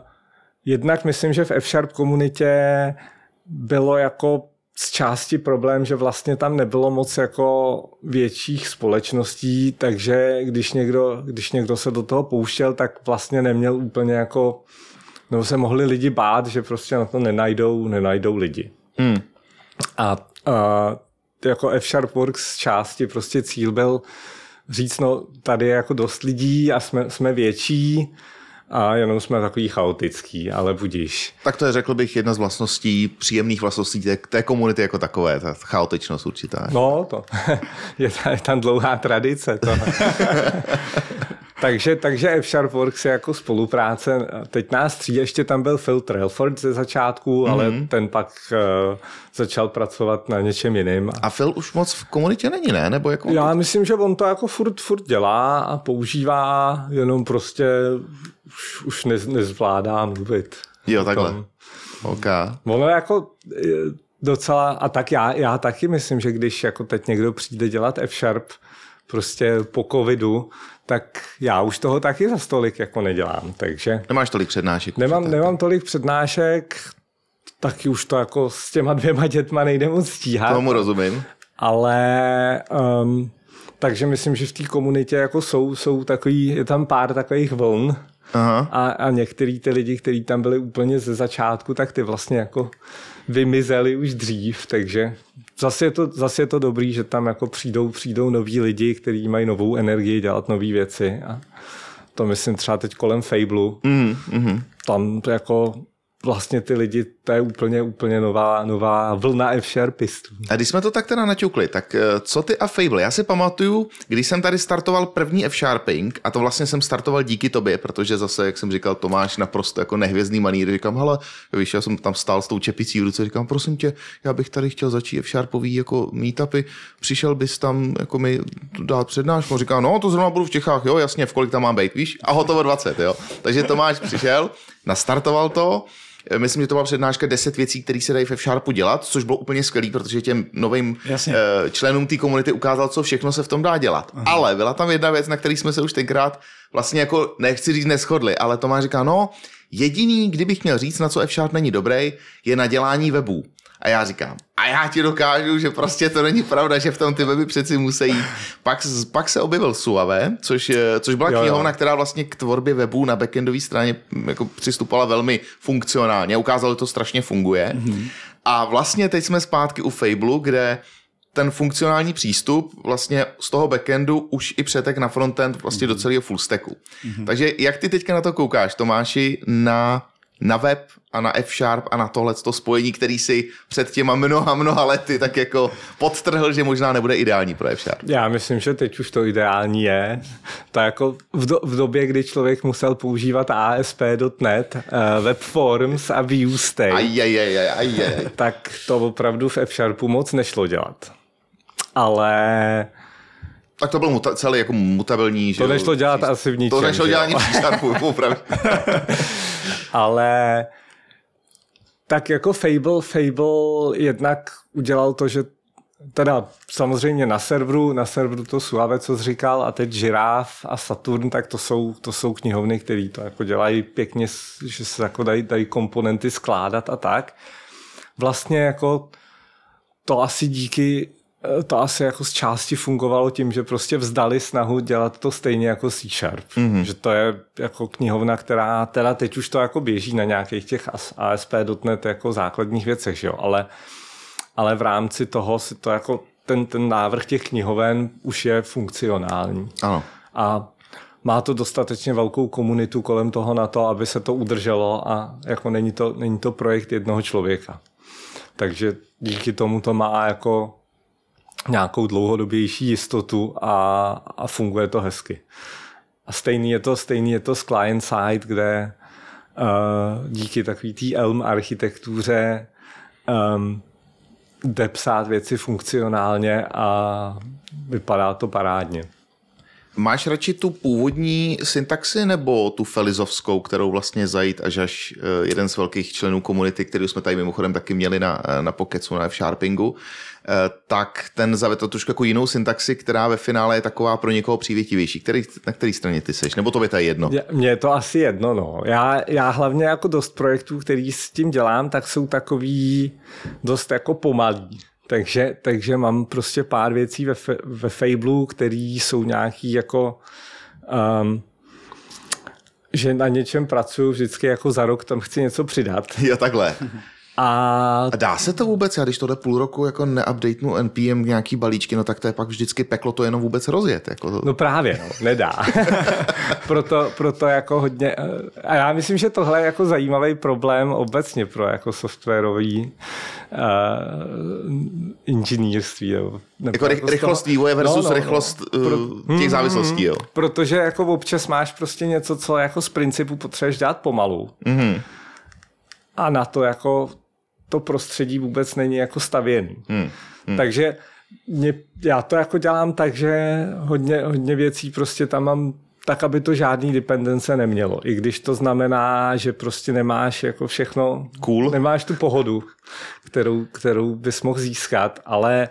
jednak myslím, že v F-Sharp komunitě bylo jako z části problém, že vlastně tam nebylo moc jako větších společností, takže když někdo, když někdo se do toho pouštěl, tak vlastně neměl úplně jako, nebo se mohli lidi bát, že prostě na to nenajdou, nenajdou lidi. Hmm. A, a jako F-Sharp Works z části prostě cíl byl říct, no tady je jako dost lidí a jsme, jsme větší, a jenom jsme takový chaotický, ale budíš. Tak to je, řekl bych, jedna z vlastností, příjemných vlastností té, té komunity jako takové, ta chaotičnost určitá. No, to [laughs] je, je tam dlouhá tradice. To. [laughs] takže, takže F-Sharp Works je jako spolupráce. Teď nás tří, ještě tam byl Phil Trelford ze začátku, mm-hmm. ale ten pak uh, začal pracovat na něčem jiným. A Phil už moc v komunitě není, ne? Nebo jako... Já myslím, že on to jako furt, furt dělá a používá, jenom prostě už, už ne, nezvládá mluvit. Jo, takhle. Tom. OK. Ono jako docela, a tak já, já taky myslím, že když jako teď někdo přijde dělat F-Sharp prostě po covidu, tak já už toho taky za stolik jako nedělám, takže... Nemáš tolik přednášek? Nemám, nemám tolik přednášek, taky už to jako s těma dvěma dětma nejde moc stíhat. Tomu rozumím. Ale um, takže myslím, že v té komunitě jako jsou, jsou takový, je tam pár takových vln, Aha. a, a některý ty lidi, kteří tam byli úplně ze začátku, tak ty vlastně jako vymizeli už dřív, takže zase je to, zase je to dobrý, že tam jako přijdou, přijdou noví lidi, kteří mají novou energii dělat nové věci a to myslím třeba teď kolem Fable. Mm, mm. Tam jako vlastně ty lidi, to je úplně, úplně nová, nová vlna F-Sharpistů. A když jsme to tak teda naťukli, tak eh, co ty a Fable? Já si pamatuju, když jsem tady startoval první F-Sharping, a to vlastně jsem startoval díky tobě, protože zase, jak jsem říkal, Tomáš naprosto jako nehvězdný manír, říkám, hele, víš, já jsem tam stál s tou čepicí v ruce, říkám, prosím tě, já bych tady chtěl začít F-Sharpový jako meetupy, přišel bys tam jako mi dát přednášku, říká, no to zrovna budu v Čechách, jo, jasně, v kolik tam mám být, víš, a hotovo 20, jo. Takže Tomáš přišel, nastartoval to, myslím, že to byla přednáška 10 věcí, které se dají ve Sharpu dělat, což bylo úplně skvělé, protože těm novým Jasně. Eh, členům té komunity ukázal, co všechno se v tom dá dělat. Aha. Ale byla tam jedna věc, na který jsme se už tenkrát vlastně jako, nechci říct, neschodli, ale Tomáš říká, no, jediný, kdybych měl říct, na co F-Sharp není dobrý, je na dělání webů. A já říkám, a já ti dokážu, že prostě to není pravda, že v tom ty weby přeci musí jít. Pak, pak se objevil Suave, což, což byla knihovna, která vlastně k tvorbě webů na backendové straně jako přistupovala velmi funkcionálně. Ukázalo, že to strašně funguje. Mm-hmm. A vlastně teď jsme zpátky u Fable, kde ten funkcionální přístup vlastně z toho backendu už i přetek na frontend vlastně mm-hmm. do celého full stacku. Mm-hmm. Takže jak ty teďka na to koukáš, Tomáši, na na web a na F-Sharp a na tohle to spojení, který si před těma mnoha, mnoha lety tak jako podtrhl, že možná nebude ideální pro F-Sharp. Já myslím, že teď už to ideální je. To jako v, do, v době, kdy člověk musel používat ASP.NET, uh, eh, Webforms a ViewState, aj, aj, aj, aj, aj, aj. tak to opravdu v F-Sharpu moc nešlo dělat. Ale tak to byl muta- celý jako mutabilní. To nešlo dělat že? asi v ničem. To nešlo dělat ani [laughs] v. [laughs] Ale tak jako Fable, Fable jednak udělal to, že teda samozřejmě na serveru, na serveru to Suave, co jsi říkal, a teď Žiráv a Saturn, tak to jsou, to jsou knihovny, které to jako dělají pěkně, že se jako dají, dají komponenty skládat a tak. Vlastně jako to asi díky to asi jako z části fungovalo tím, že prostě vzdali snahu dělat to stejně jako C Sharp. Mm-hmm. Že to je jako knihovna, která teda teď už to jako běží na nějakých těch ASP.NET jako základních věcech, že jo? Ale, ale v rámci toho si to jako ten, ten návrh těch knihoven už je funkcionální. Ano. A má to dostatečně velkou komunitu kolem toho na to, aby se to udrželo a jako není to, není to projekt jednoho člověka. Takže díky tomu to má jako nějakou dlouhodobější jistotu a, a funguje to hezky. A stejný je to, stejný je to s client side, kde uh, díky takový té Elm architektuře um, jde psát věci funkcionálně a vypadá to parádně. Máš radši tu původní syntaxi nebo tu felizovskou, kterou vlastně zajít až až eh, jeden z velkých členů komunity, který jsme tady mimochodem taky měli na, eh, na Pokecu, na F-Sharpingu, eh, tak ten zavedl trošku jako jinou syntaxi, která ve finále je taková pro někoho přívětivější. Který, na které straně ty seš? Nebo to je jedno? Mně je to asi jedno, no. Já, já hlavně jako dost projektů, který s tím dělám, tak jsou takový dost jako pomalý. Takže, takže mám prostě pár věcí ve, ve Fablu, které jsou nějaký jako um, že na něčem pracuju vždycky jako za rok, tam chci něco přidat. Jo, takhle. [laughs] A... a dá se to vůbec? Já když to jde půl roku jako neupdatenu NPM nějaký balíčky, no tak to je pak vždycky peklo to jenom vůbec rozjet. Jako to... No právě, no, nedá. [laughs] proto, proto jako hodně... A já myslím, že tohle je jako zajímavý problém obecně pro jako softwarový uh, inženýrství. Jo. Nebo jako rychlost vývoje versus no, no, rychlost no. Uh, těch hmm, závislostí, jo. Protože jako občas máš prostě něco, co jako z principu potřebuješ dát pomalu. Mm-hmm. A na to jako to prostředí vůbec není jako stavěný. Hmm. Hmm. Takže mě, já to jako dělám tak, že hodně, hodně věcí prostě tam mám tak, aby to žádný dependence nemělo. I když to znamená, že prostě nemáš jako všechno, cool. nemáš tu pohodu, kterou, kterou bys mohl získat, ale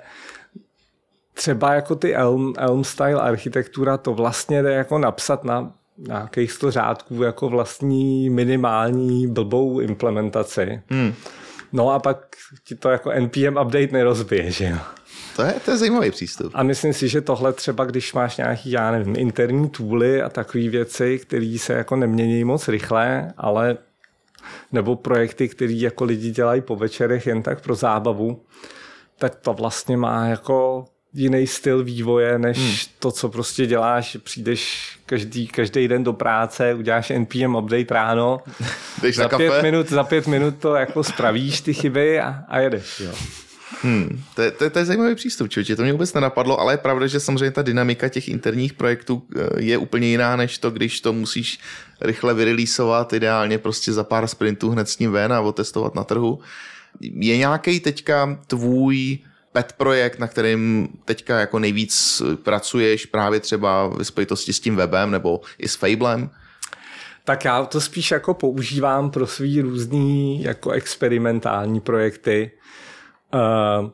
třeba jako ty Elm, Elm style architektura, to vlastně jde jako napsat na nějakých sto řádků jako vlastní minimální blbou implementaci. Hmm. No a pak ti to jako NPM update nerozbije, že jo? To je, to je zajímavý přístup. A myslím si, že tohle třeba, když máš nějaký, já nevím, interní tooly a takové věci, které se jako nemění moc rychle, ale nebo projekty, které jako lidi dělají po večerech jen tak pro zábavu, tak to vlastně má jako jiný styl vývoje, než hmm. to, co prostě děláš, přijdeš každý, každý den do práce, uděláš NPM update ráno, [laughs] Jdeš za, pět minut, za pět minut to jako spravíš ty chyby a, a jedeš. Jo. Hmm, to, je, to, je, to je zajímavý přístup, člověče, to mě vůbec nenapadlo, ale je pravda, že samozřejmě ta dynamika těch interních projektů eh, je úplně jiná, než to, když to musíš rychle vyreleaseovat, ideálně prostě za pár sprintů hned s ním ven a otestovat na trhu. Je nějaký teďka tvůj pet projekt, na kterým teďka jako nejvíc pracuješ právě třeba v spojitosti s tím webem nebo i s Fablem? Tak já to spíš jako používám pro svý různý jako experimentální projekty. Uh,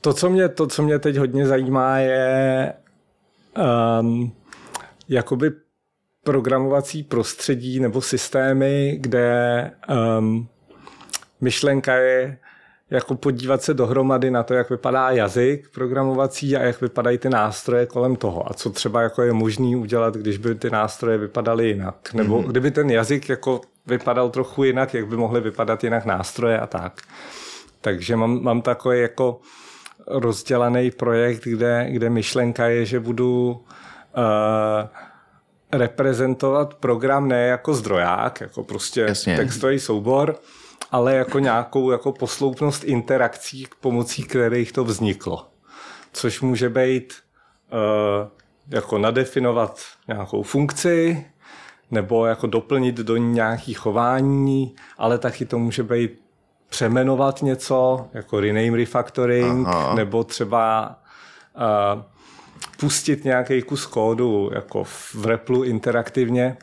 to, co mě, to, co mě teď hodně zajímá, je um, jakoby programovací prostředí nebo systémy, kde um, myšlenka je jako podívat se dohromady na to, jak vypadá jazyk programovací a jak vypadají ty nástroje kolem toho a co třeba jako je možný udělat, když by ty nástroje vypadaly jinak. Nebo mm-hmm. kdyby ten jazyk jako vypadal trochu jinak, jak by mohly vypadat jinak nástroje a tak. Takže mám, mám takový jako rozdělaný projekt, kde, kde myšlenka je, že budu uh, reprezentovat program ne jako zdroják, jako prostě Jasně. textový soubor, ale jako nějakou jako posloupnost interakcí, pomocí kterých to vzniklo. Což může být uh, jako nadefinovat nějakou funkci, nebo jako doplnit do ní nějaký chování, ale taky to může být přemenovat něco, jako rename refactoring, Aha. nebo třeba uh, pustit nějaký kus kódu jako v Replu interaktivně.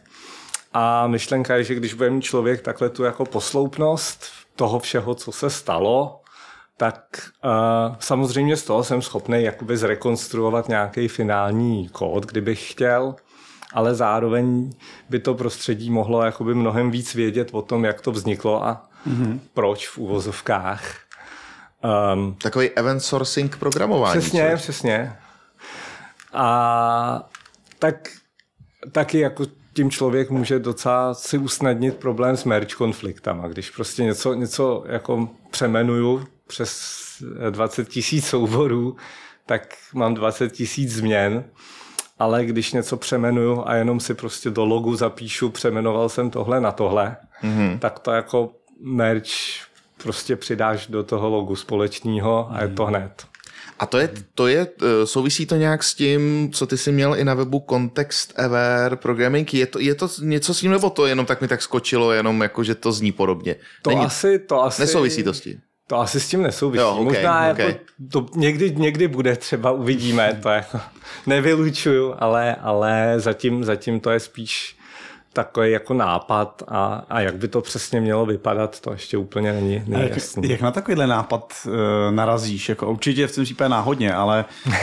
A myšlenka je, že když bude mít člověk takhle tu jako posloupnost toho všeho, co se stalo, tak uh, samozřejmě z toho jsem schopný jakoby zrekonstruovat nějaký finální kód, kdybych chtěl, ale zároveň by to prostředí mohlo jakoby mnohem víc vědět o tom, jak to vzniklo a mm-hmm. proč v uvozovkách. Um, Takový event sourcing programování. Přesně, co? přesně. A tak taky jako tím člověk může docela si usnadnit problém s merge konfliktama. Když prostě něco, něco jako přemenuju přes 20 tisíc souborů, tak mám 20 tisíc změn, ale když něco přemenuju a jenom si prostě do logu zapíšu, přemenoval jsem tohle na tohle, mm-hmm. tak to jako merge prostě přidáš do toho logu společného a je to hned. A to je, to je, eh, souvisí to nějak s tím, co ty jsi měl i na webu Context Aware Programming? Je to, je to něco s tím, nebo to jenom tak mi tak skočilo, jenom jako, že to zní podobně? To Není, asi, to asi... Nesouvisí to s tím. To asi s tím nesouvisí. Jo, okay, Možná okay. jako to někdy, někdy bude, třeba uvidíme, to jako [laughs] nevylučuju, ale, ale zatím, zatím to je spíš takový jako nápad a, a jak by to přesně mělo vypadat, to ještě úplně není, není jak, jasný. jak na takovýhle nápad uh, narazíš? Jako určitě v tom případě náhodně, ale uh,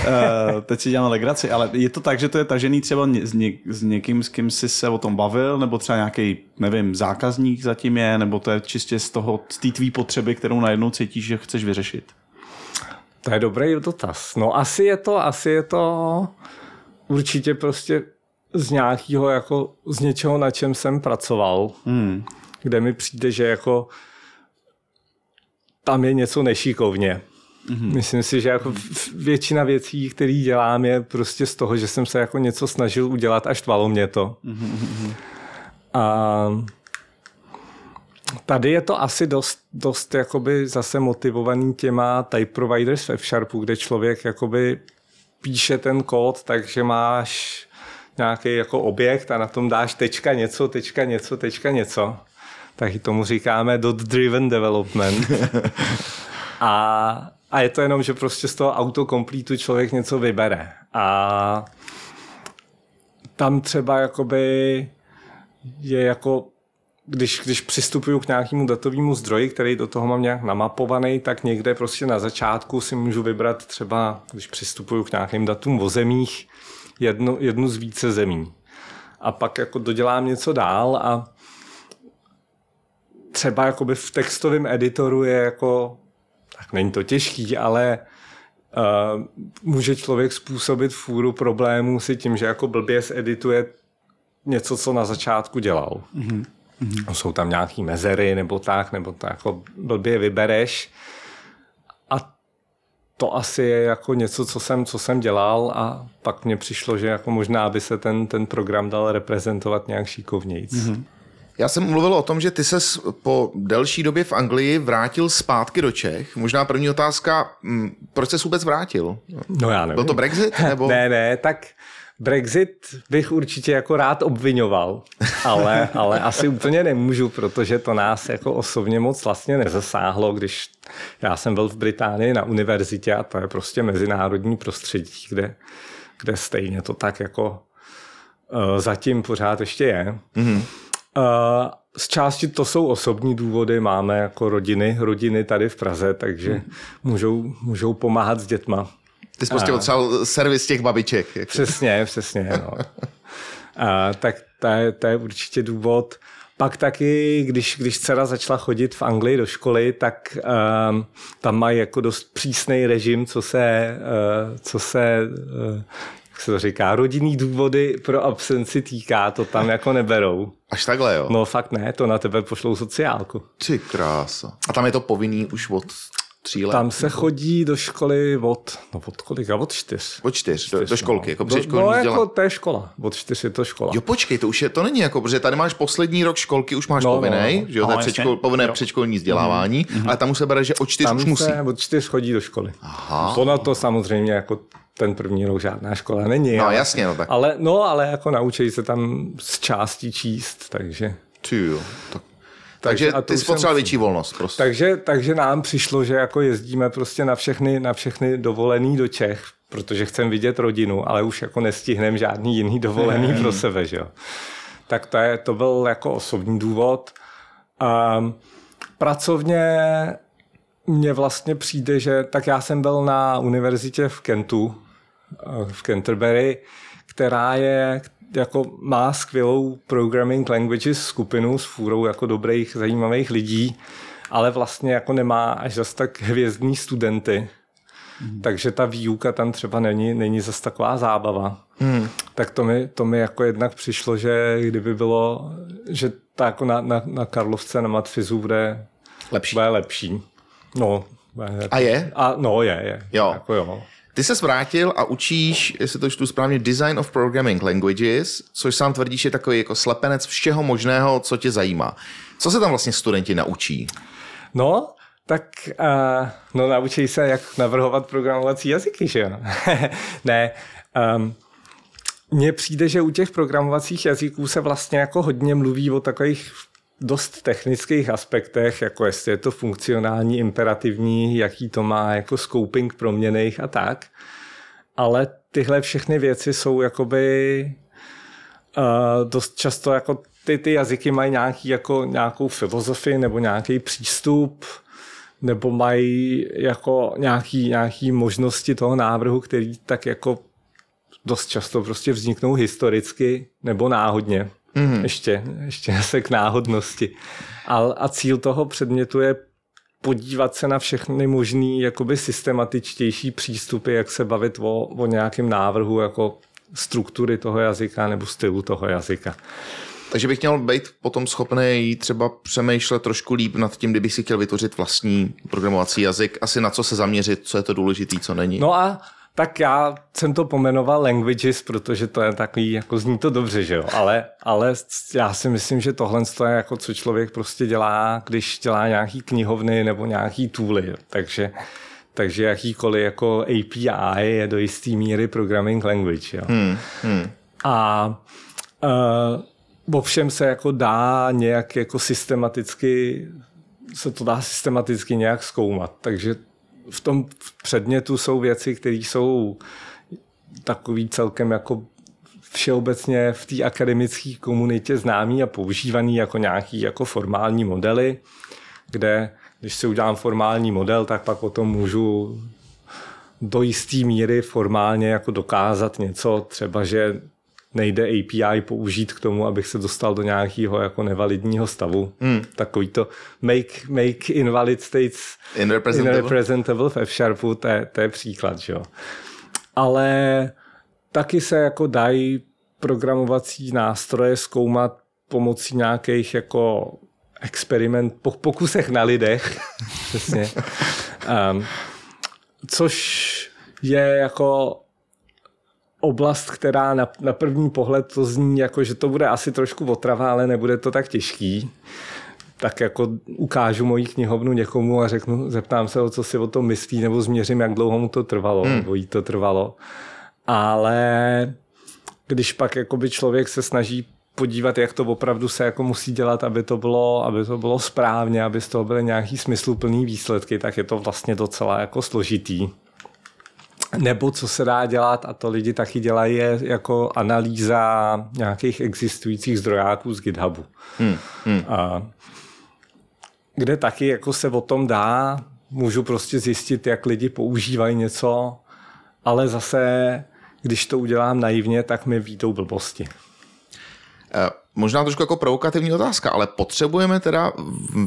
[laughs] teď si děláme legraci, ale je to tak, že to je tažený třeba s, ně, s někým, s kým jsi se o tom bavil, nebo třeba nějaký, nevím, zákazník zatím je, nebo to je čistě z toho, z té tvý potřeby, kterou najednou cítíš, že chceš vyřešit? To je dobrý dotaz. No asi je to, asi je to určitě prostě z nějakého jako z něčeho, na čem jsem pracoval, Hmm. kde mi přijde, že jako tam je něco nešikovně. Mm-hmm. Myslím si, že jako většina věcí, které dělám, je prostě z toho, že jsem se jako něco snažil udělat a štvalo mě to. Mm-hmm. A tady je to asi dost, dost jakoby zase motivovaný těma type providers v F-Sharpu, kde člověk jakoby píše ten kód, takže máš nějaký jako objekt a na tom dáš tečka něco, tečka něco, tečka něco. Tak tomu říkáme dot-driven development. [laughs] a, a je to jenom, že prostě z toho autocompletu člověk něco vybere. A tam třeba jakoby je jako když, když přistupuju k nějakému datovému zdroji, který do toho mám nějak namapovaný, tak někde prostě na začátku si můžu vybrat třeba, když přistupuju k nějakým datům o zemích, jednu, jednu z více zemí. A pak jako dodělám něco dál a třeba jakoby v textovém editoru je jako, tak není to těžký, ale uh, může člověk způsobit fůru problémů si tím, že jako blbě edituje něco, co na začátku dělal. Mm-hmm. Jsou tam nějaký mezery nebo tak, nebo to jako blbě vybereš. To asi je jako něco, co jsem, co jsem dělal a pak mně přišlo, že jako možná by se ten, ten program dal reprezentovat nějak šikovnějc. Mm-hmm. Já jsem mluvil o tom, že ty ses po delší době v Anglii vrátil zpátky do Čech. Možná první otázka, hm, proč se vůbec vrátil? No já nevím. Byl to Brexit? Nebo... [laughs] Ne, ne, tak Brexit bych určitě jako rád obvinoval, ale, ale asi úplně nemůžu, protože to nás jako osobně moc vlastně nezasáhlo, když já jsem byl v Británii na univerzitě a to je prostě mezinárodní prostředí, kde, kde stejně to tak jako uh, zatím pořád ještě je. Mm-hmm. Uh, z části to jsou osobní důvody, máme jako rodiny, rodiny tady v Praze, takže mm. můžou, můžou pomáhat s dětma. Ty jsi prostě potřeboval servis těch babiček. Jak Přesně, přesně. No. [laughs] A, tak to je, to je určitě důvod. Pak taky, když, když dcera začala chodit v Anglii do školy, tak um, tam mají jako dost přísný režim, co se, uh, co se uh, jak se to říká, rodinný důvody pro absenci týká, to tam jako neberou. Až takhle, jo? No fakt ne, to na tebe pošlou sociálku. Ty krása. A tam je to povinný už od tří let? Tam se chodí do školy od, no od kolika, od čtyř. Od čtyř, do, do Čtyř, školky, no. jako předškolní No jako vzdělání. to je škola, od čtyř je to škola. Jo, počkej, to už je, to není jako, protože tady máš poslední rok školky, už máš No, povinný, no, no. že jo, to je Aha, předškol, povinné Jo. předškolní vzdělávání, mm-hmm. ale tam už se bere, že od čtyř Tam už musí. se od čtyř chodí do školy. Aha. To na to samozřejmě jako ten první rok žádná škola není. No ale, jasně, no tak. Ale, no, ale jako naučí se tam z části číst, takže... Ty jo. Tak. Takže to ty jsi potřeboval větší volnost prostě. Takže, takže nám přišlo, že jako jezdíme prostě na všechny, na všechny dovolený do Čech, protože chcem vidět rodinu, ale už jako nestihneme žádný jiný dovolený pro sebe, že jo. Tak to, je, to byl jako osobní důvod. Um, pracovně mně vlastně přijde, že tak já jsem byl na univerzitě v Kentu, eh, v Canterbury, která je jako má skvělou programming languages skupinu s fůrou jako dobrých, zajímavých lidí, ale vlastně jako nemá až zas tak hvězdní studenty. Hmm. Takže ta výuka tam třeba není, není zas taková zábava. Hmm. Tak to mi, to mi jako jednak přišlo, že kdyby bylo, že ta jako na, na, na Karlovce na Matfizu bude Lepší. bude lepší. No. bude- A je? A, no je, je. Jo. Jako jo. Ty se vrátil a učíš, jestli to čtu správně, Design of Programming Languages, což sám tvrdíš je takový jako slepenec všeho možného, co tě zajímá. Co se tam vlastně studenti naučí? No, Tak uh, no naučí se, jak navrhovat programovací jazyky, že jo? [laughs] ne, um, mně přijde, že u těch programovacích jazyků se vlastně jako hodně mluví o takových dost technických aspektech, jako jestli je to funkcionální, imperativní, jaký to má jako scoping proměných a tak. Ale tyhle všechny věci jsou jakoby uh, dost často jako ty, ty jazyky mají nějaký, jako, nějakou filozofii nebo nějaký přístup, nebo mají jako nějaký, nějaký možnosti toho návrhu, který tak jako dost často prostě vzniknou historicky nebo náhodně. Mm-hmm. Ještě, ještě se k náhodnosti. A, a cíl toho předmětu je podívat se na všechny možný jakoby systematičtější přístupy, jak se bavit o, o nějakém návrhu jako struktury toho jazyka nebo stylu toho jazyka. Takže bych měl být potom schopný třeba přemýšlet trošku líp nad tím, kdybych si chtěl vytvořit vlastní programovací jazyk, asi na co se zaměřit, co je to důležité, co není. No a tak já jsem to pomenoval languages, protože to je takový, jako zní to dobře, že jo, ale, ale já si myslím, že tohle je jako co člověk prostě dělá, když dělá nějaký knihovny nebo nějaký tooly, takže takže jakýkoliv jako API je do jisté míry programming language. Jo. Hmm, hmm. A uh, ovšem se jako dá nějak jako systematicky se to dá systematicky nějak zkoumat. Takže v tom předmětu jsou věci, které jsou takový celkem jako všeobecně v té akademické komunitě známý a používaný jako nějaký jako formální modely, kde když si udělám formální model, tak pak o tom můžu do jisté míry formálně jako dokázat něco, třeba že nejde API použít k tomu, abych se dostal do nějakého jako nevalidního stavu. Hmm. Takový to make, make invalid states irrepresentable, irrepresentable v F-Sharpu, to je, to je příklad. Že jo. Ale taky se jako dají programovací nástroje zkoumat pomocí nějakých jako experiment, pokusech na lidech. [laughs] Přesně. Um, [laughs] což je jako oblast, která na, na první pohled to zní jako, že to bude asi trošku otrava, ale nebude to tak těžký. Tak jako ukážu moji knihovnu někomu a řeknu, zeptám se ho, co si o tom myslí, nebo změřím, jak dlouho mu to trvalo, hmm. nebo jí to trvalo. Ale když pak jakoby člověk se snaží podívat, jak to opravdu se jako musí dělat, aby to bylo, aby to bylo správně, aby z toho byly nějaký smysluplný výsledky, tak je to vlastně docela jako složitý. Nebo co se dá dělat, a to lidi taky dělají, je jako analýza nějakých existujících zdrojáků z GitHubu. Hmm, hmm. A, kde taky jako se o tom dá, můžu prostě zjistit, jak lidi používají něco, ale zase, když to udělám naivně, tak mi výjdou blbosti. Eh, možná trošku jako provokativní otázka, ale potřebujeme teda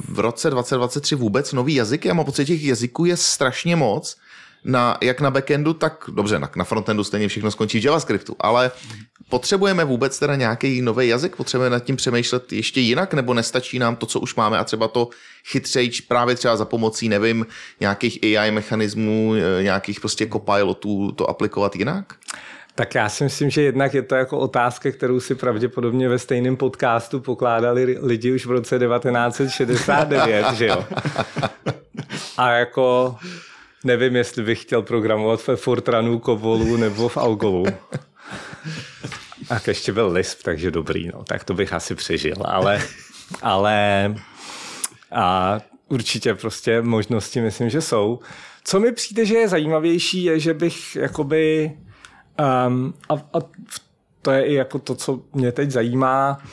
v roce 2023 vůbec nový jazyky? Já mám pocit, těch jazyků je strašně moc na, jak na backendu, tak dobře, na, na frontendu stejně všechno skončí v JavaScriptu, ale potřebujeme vůbec teda nějaký nový jazyk? Potřebujeme nad tím přemýšlet ještě jinak, nebo nestačí nám to, co už máme a třeba to chytřejč právě třeba za pomocí, nevím, nějakých AI mechanismů, eh, nějakých prostě copilotů to aplikovat jinak? Tak já si myslím, že jednak je to jako otázka, kterou si pravděpodobně ve stejném podcastu pokládali lidi už v roce 1969, že jo? [laughs] A jako nevím, jestli bych chtěl programovat ve Fortranu, Kovolu nebo v Algolu. A ještě byl Lisp, takže dobrý, no, tak to bych asi přežil, ale, ale a určitě prostě možnosti myslím, že jsou. Co mi přijde, že je zajímavější, je, že bych jakoby um, a, a to je i jako to, co mě teď zajímá,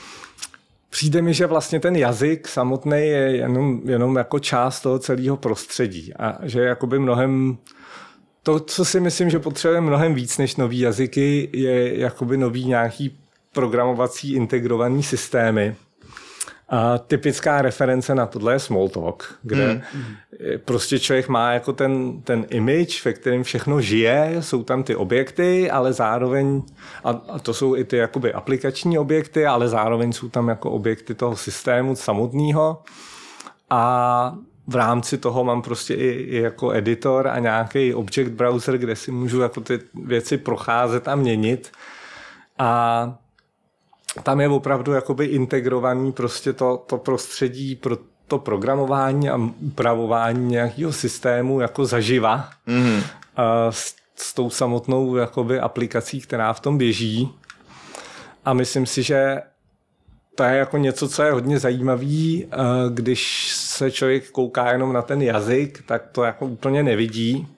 Přijde mi, že vlastně ten jazyk samotný je jenom, jenom jako část toho celého prostředí a že jakoby mnohem to, co si myslím, že potřebujeme mnohem víc než nový jazyky, je jakoby nový nějaký programovací integrovaný systémy, a typická reference na tohle je Smalltalk, kde hmm. prostě člověk má jako ten, ten image, ve kterém všechno žije, jsou tam ty objekty, ale zároveň, a, a to jsou i ty jakoby aplikační objekty, ale zároveň jsou tam jako objekty toho systému samotného. A v rámci toho mám prostě i, i jako editor a nějaký object browser, kde si můžu jako ty věci procházet a měnit. A tam je opravdu jakoby integrovaný prostě to, to prostředí pro to programování a upravování nějakého systému jako zaživa mm. s, s tou samotnou jakoby, aplikací, která v tom běží. A myslím si, že to je jako něco, co je hodně zajímavý, když se člověk kouká jenom na ten jazyk, tak to jako úplně nevidí,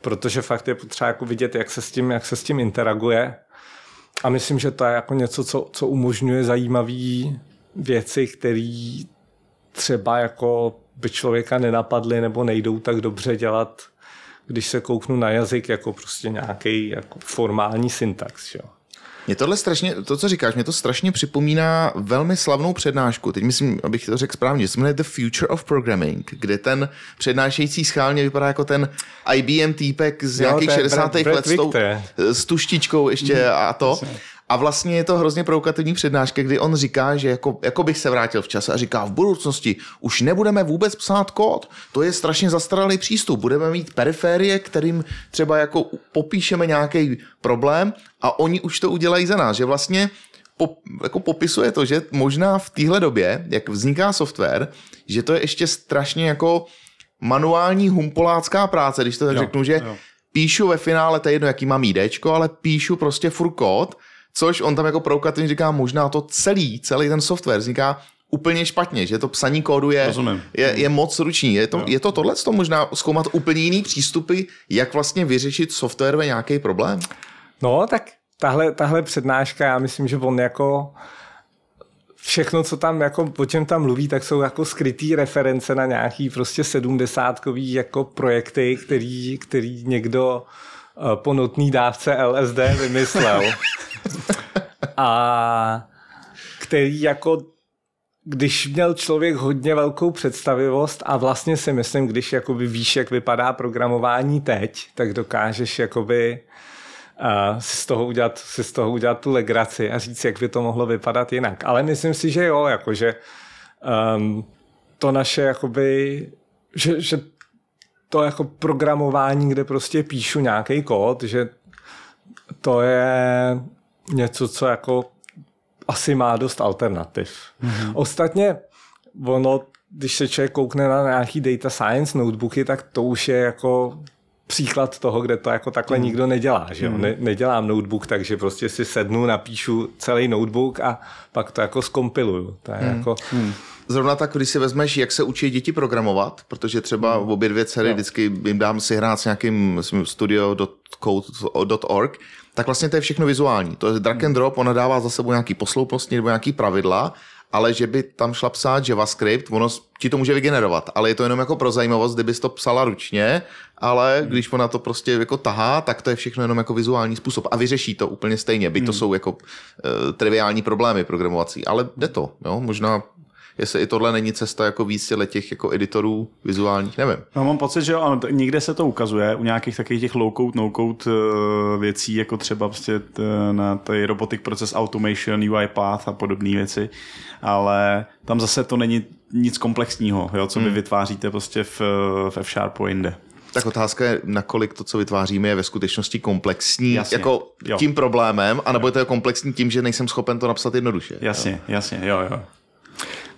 protože fakt je potřeba jako vidět, jak se s tím, jak se s tím interaguje. A myslím, že to je jako něco, co, co umožňuje zajímavé věci, které třeba jako by člověka nenapadly nebo nejdou tak dobře dělat, když se kouknu na jazyk jako prostě nějaký jako formální syntax. Jo. Mě tohle strašně, to, co říkáš, mě to strašně připomíná velmi slavnou přednášku. Teď myslím, abych to řekl správně, se jmenuje The Future of Programming, kde ten přednášející schálně vypadá jako ten IBM týpek z jo, nějakých 60. Brad, let s, tou, s tuštičkou ještě a to. A vlastně je to hrozně provokativní přednáška, kdy on říká, že jako, jako bych se vrátil v čase a říká, v budoucnosti už nebudeme vůbec psát kód. To je strašně zastaralý přístup. Budeme mít periférie, kterým třeba jako popíšeme nějaký problém a oni už to udělají za nás. Že vlastně pop, jako popisuje to, že možná v téhle době, jak vzniká software, že to je ještě strašně jako manuální humpolácká práce, když to tak jo, řeknu, že jo. píšu ve finále, to je jedno, jaký mám IDčko, ale píšu prostě furt kód Což on tam jako provokativně říká, možná to celý, celý ten software vzniká úplně špatně, že to psaní kódu je, je, je moc ruční. Je to, je to tohle to možná zkoumat úplně jiný přístupy, jak vlastně vyřešit software ve nějaký problém? No, tak tahle, tahle přednáška, já myslím, že on jako všechno, co tam, jako, o čem tam mluví, tak jsou jako skrytý reference na nějaký prostě sedmdesátkový jako projekty, který, který někdo po notný dávce LSD vymyslel. [laughs] a který jako když měl člověk hodně velkou představivost a vlastně si myslím, když jakoby víš, jak vypadá programování teď, tak dokážeš jakoby uh, si, z toho udělat, si z toho udělat tu legraci a říct, jak by to mohlo vypadat jinak. Ale myslím si, že jo, jakože um, to naše jakoby, že, že to jako programování, kde prostě píšu nějaký kód, že to je něco, co jako asi má dost alternativ. Mm-hmm. Ostatně ono, když se člověk koukne na nějaký data science notebooky, tak to už je jako příklad toho, kde to jako takhle mm. nikdo nedělá. Že Mm. Ne, nedělám notebook, takže prostě si sednu, napíšu celý notebook a pak to jako skompiluju. To je mm. jako... Mm. Zrovna tak, když si vezmeš, jak se učí děti programovat, protože třeba v obě dvě dcery vždycky jim dám si hrát s nějakým studio.code.org, tak vlastně to je všechno vizuální. To je drag and drop, ona dává za sebou nějaký posloupnosti nebo nějaký pravidla, ale že by tam šla psát JavaScript, ono ti to může vygenerovat, ale je to jenom jako pro zajímavost, kdybys to psala ručně, ale hmm. když ona to prostě jako tahá, tak to je všechno jenom jako vizuální způsob a vyřeší to úplně stejně, by to hmm. jsou jako uh, triviální problémy programovací, ale jde to, jo? možná jestli i tohle není cesta jako víc těch jako editorů vizuálních, nevím. No, mám pocit, že jo, někde se to ukazuje, u nějakých takových těch low-code, no-code uh, věcí, jako třeba prostě t, na ty robotic process automation, UI path a podobné věci, ale tam zase to není nic komplexního, jo, co vy hmm. vytváříte prostě v, v F-Sharpu jinde. Tak otázka je, nakolik to, co vytváříme, je ve skutečnosti komplexní jasně, jako jo. tím problémem, anebo je to komplexní tím, že nejsem schopen to napsat jednoduše. Jasně, jo. jasně, jo, jo.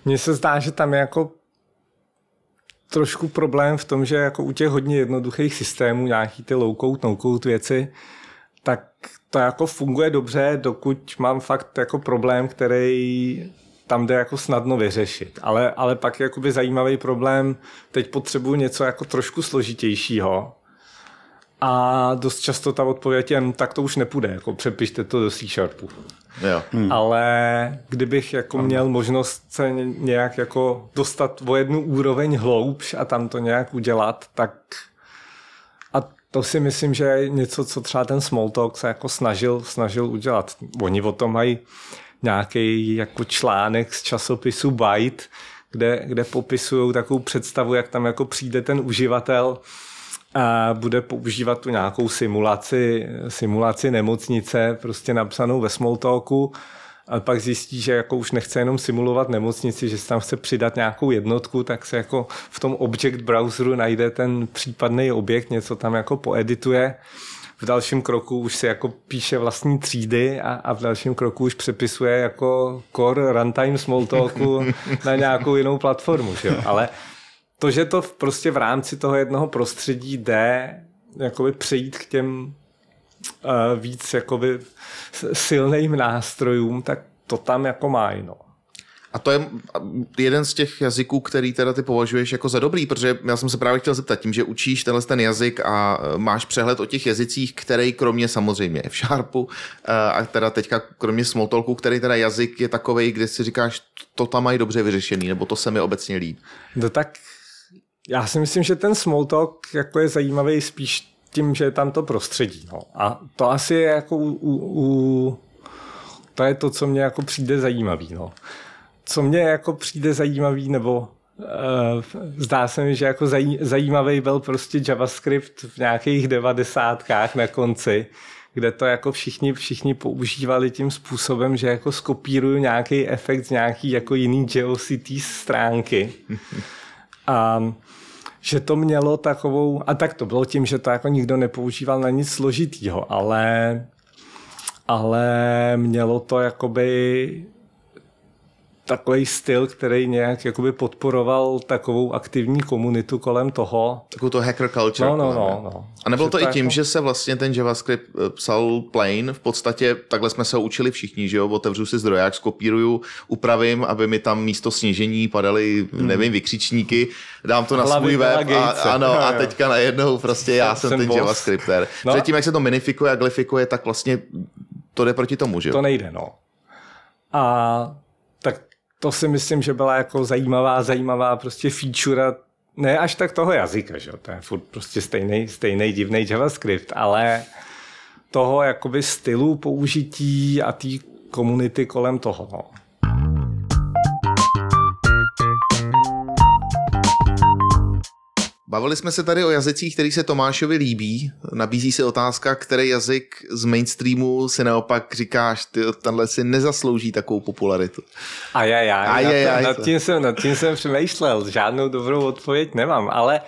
Mně se zdá, že tam je jako trošku problém v tom, že jako u těch hodně jednoduchých systémů, nějaký ty low-code, no-code věci, tak to jako funguje dobře, dokud mám fakt jako problém, který tam jde jako snadno vyřešit. Ale, ale pak je jakoby zajímavý problém, teď potřebuji něco jako trošku složitějšího, a dost často ta odpověď je, no, tak to už nepůjde, jako přepište to do C Sharpu. Jo. Hmm. Ale kdybych jako měl možnost se nějak jako dostat o jednu úroveň hloubš a tam to nějak udělat, tak a to si myslím, že je něco, co třeba ten Smalltalk se jako snažil, snažil udělat. Oni o tom mají nějaký jako článek z časopisu Byte, kde, kde popisují takovou představu, jak tam jako přijde ten uživatel a bude používat tu nějakou simulaci, simulaci nemocnice, prostě napsanou ve Smalltalku, a pak zjistí, že jako už nechce jenom simulovat nemocnici, že se tam chce přidat nějakou jednotku, tak se jako v tom object browseru najde ten případný objekt, něco tam jako poedituje, v dalším kroku už si jako píše vlastní třídy a, a v dalším kroku už přepisuje jako core runtime Smalltalku [laughs] na nějakou jinou platformu. Že jo? Ale to, že to prostě v rámci toho jednoho prostředí jde jakoby přejít k těm uh, víc jakoby silným nástrojům, tak to tam jako má, no. A to je jeden z těch jazyků, který teda ty považuješ jako za dobrý, protože já jsem se právě chtěl zeptat, tím, že učíš tenhle ten jazyk a e, máš přehled o těch jazycích, který kromě samozřejmě v Sharpu e, a teda teďka kromě Smalltalku, který teda jazyk je takový, kde si říkáš, to tam mají dobře vyřešený, nebo to se mi obecně líbí. No tak já si myslím, že ten Smalltalk jako je zajímavý spíš tím, že je tam to prostředí. No. A to asi je jako u, u, u to je to, co mě jako přijde zajímavý. No co mě jako přijde zajímavý, nebo uh, zdá se mi, že jako zaj, zajímavý byl prostě JavaScript v nějakých devadesátkách na konci, kde to jako všichni, všichni používali tím způsobem, že jako skopíruju nějaký efekt z nějaký jako jiný GeoCities stránky. [laughs] A že to mělo takovou, a tak to bylo tím, že to jako nikdo nepoužíval na nic složitýho, ale ale mělo to jakoby takový styl, který nějak jakoby podporoval takovou aktivní komunitu kolem toho. Takovou to hacker culture. No, no, no, no. A nebylo že to, i tím, jako... že se vlastně ten JavaScript eh, psal plain, v podstatě takhle jsme se učili všichni, že jo, otevřu si zdroják, skopíruju, upravím, aby mi tam místo snížení padaly, hmm. nevím, vykřičníky, dám to na Hlavy svůj web a, ano, a [laughs] teďka najednou prostě já jsem, jsem ten boss. JavaScripter. [laughs] No. Předtím, jak se to minifikuje a glyfikuje, tak vlastně to jde proti tomu, že jo? To nejde, no. A tak to si myslím, že byla jako zajímavá, zajímavá prostě feature ne až tak toho jazyka, že? to je furt prostě stejný, stejný divný JavaScript, ale toho jakoby stylu použití a té komunity kolem toho. No. Bavili jsme se tady o jazycích, který se Tomášovi líbí. Nabízí se otázka, který jazyk z mainstreamu si naopak říkáš, ty tenhle si nezaslouží takovou popularitu. A já, já, a já, já, nad, tím jsem, nad tím jsem přemýšlel, žádnou dobrou odpověď nemám, ale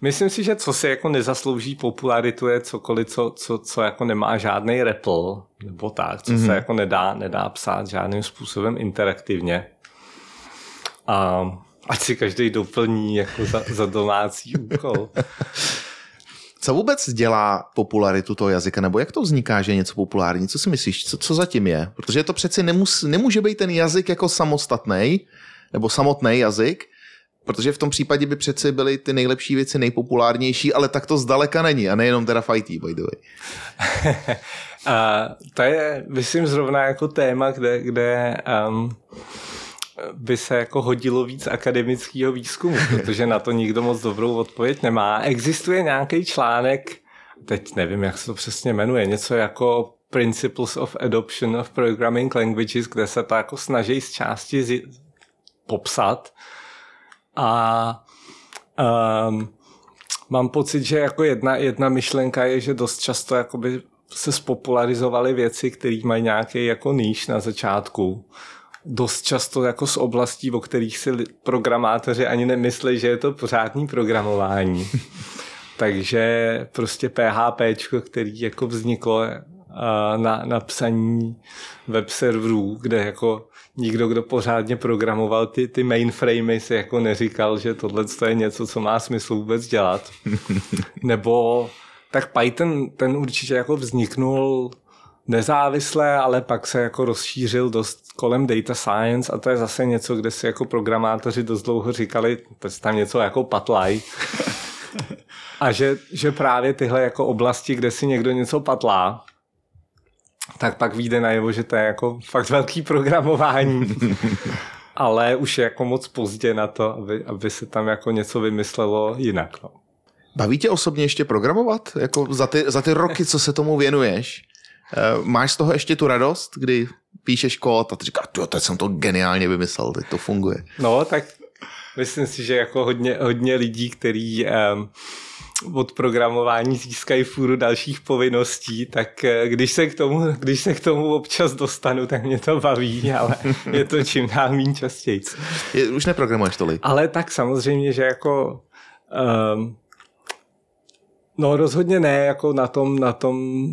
myslím si, že co si jako nezaslouží popularitu je cokoliv, co, co, co jako nemá žádný repl, nebo tak, co mm-hmm. se mhm. jako nedá, nedá psát žádným způsobem interaktivně. A Ať si každý doplní jako za, za domácí úkol. Co vůbec dělá popularitu toho jazyka, nebo jak to vzniká, že je něco populární? Co si myslíš, co, co zatím je? Protože to přeci nemus, nemůže být ten jazyk jako samostatný, nebo samotný jazyk, protože v tom případě by přeci byly ty nejlepší věci nejpopulárnější, ale tak to zdaleka není, a nejenom teda v IT, by the way. [laughs] a to je, myslím, zrovna jako téma, kde, kde um, by se jako hodilo víc akademického výzkumu, protože na to nikdo moc dobrou odpověď nemá. Existuje nějaký článek, teď nevím, jak se to přesně jmenuje, něco jako Principles of Adoption of Programming Languages, kde se to jako snaží z části zi- popsat. A um, mám pocit, že jako jedna, jedna myšlenka je, že dost často jakoby se spopularizovaly věci, které mají nějaký jako níž na začátku dost často jako z oblastí, o kterých si programátoři ani nemyslí, že je to pořádný programování. [laughs] Takže prostě PHP, který jako vzniklo na, na psaní web serverů, kde jako nikdo, kdo pořádně programoval ty, ty mainframey, si jako neříkal, že tohle je něco, co má smysl vůbec dělat. [laughs] Nebo tak Python, ten určitě jako vzniknul nezávisle, ale pak se jako rozšířil dost kolem data science a to je zase něco, kde si jako programátoři dost dlouho říkali, to je tam něco jako patlaj. [laughs] a že, že právě tyhle jako oblasti, kde si někdo něco patlá, tak pak vyjde najevo, že to je jako fakt velký programování. [laughs] ale už je jako moc pozdě na to, aby, aby se tam jako něco vymyslelo jinak. No. Baví tě osobně ještě programovat? Jako za, ty, za ty roky, co se tomu věnuješ? Eh, máš z toho ještě tu radost, kdy píšeš kód a ty říkáš, jo, teď jsem to geniálně vymyslel, teď to funguje. No, tak myslím si, že jako hodně, hodně lidí, který um, od programování získají fůru dalších povinností, tak eh, když se, k tomu, když se k tomu občas dostanu, tak mě to baví, ale je to čím dál méně častěji. Je, už neprogramuješ tolik. Ale tak samozřejmě, že jako um, No rozhodně ne jako na tom, na tom,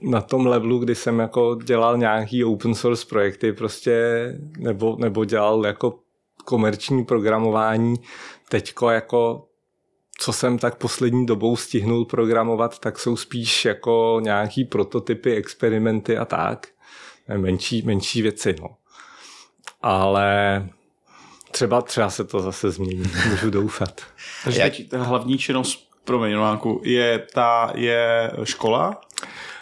na tom levelu, kdy jsem jako dělal nějaký open source projekty prostě, nebo, nebo dělal jako komerční programování. Teďko jako co jsem tak poslední dobou stihnul programovat, tak jsou spíš jako nějaký prototypy, experimenty a tak. Menší, menší věci, no. Ale třeba, třeba se to zase změní, můžu doufat. [laughs] Takže hlavní činnost, promiň, Nováku, je ta je škola?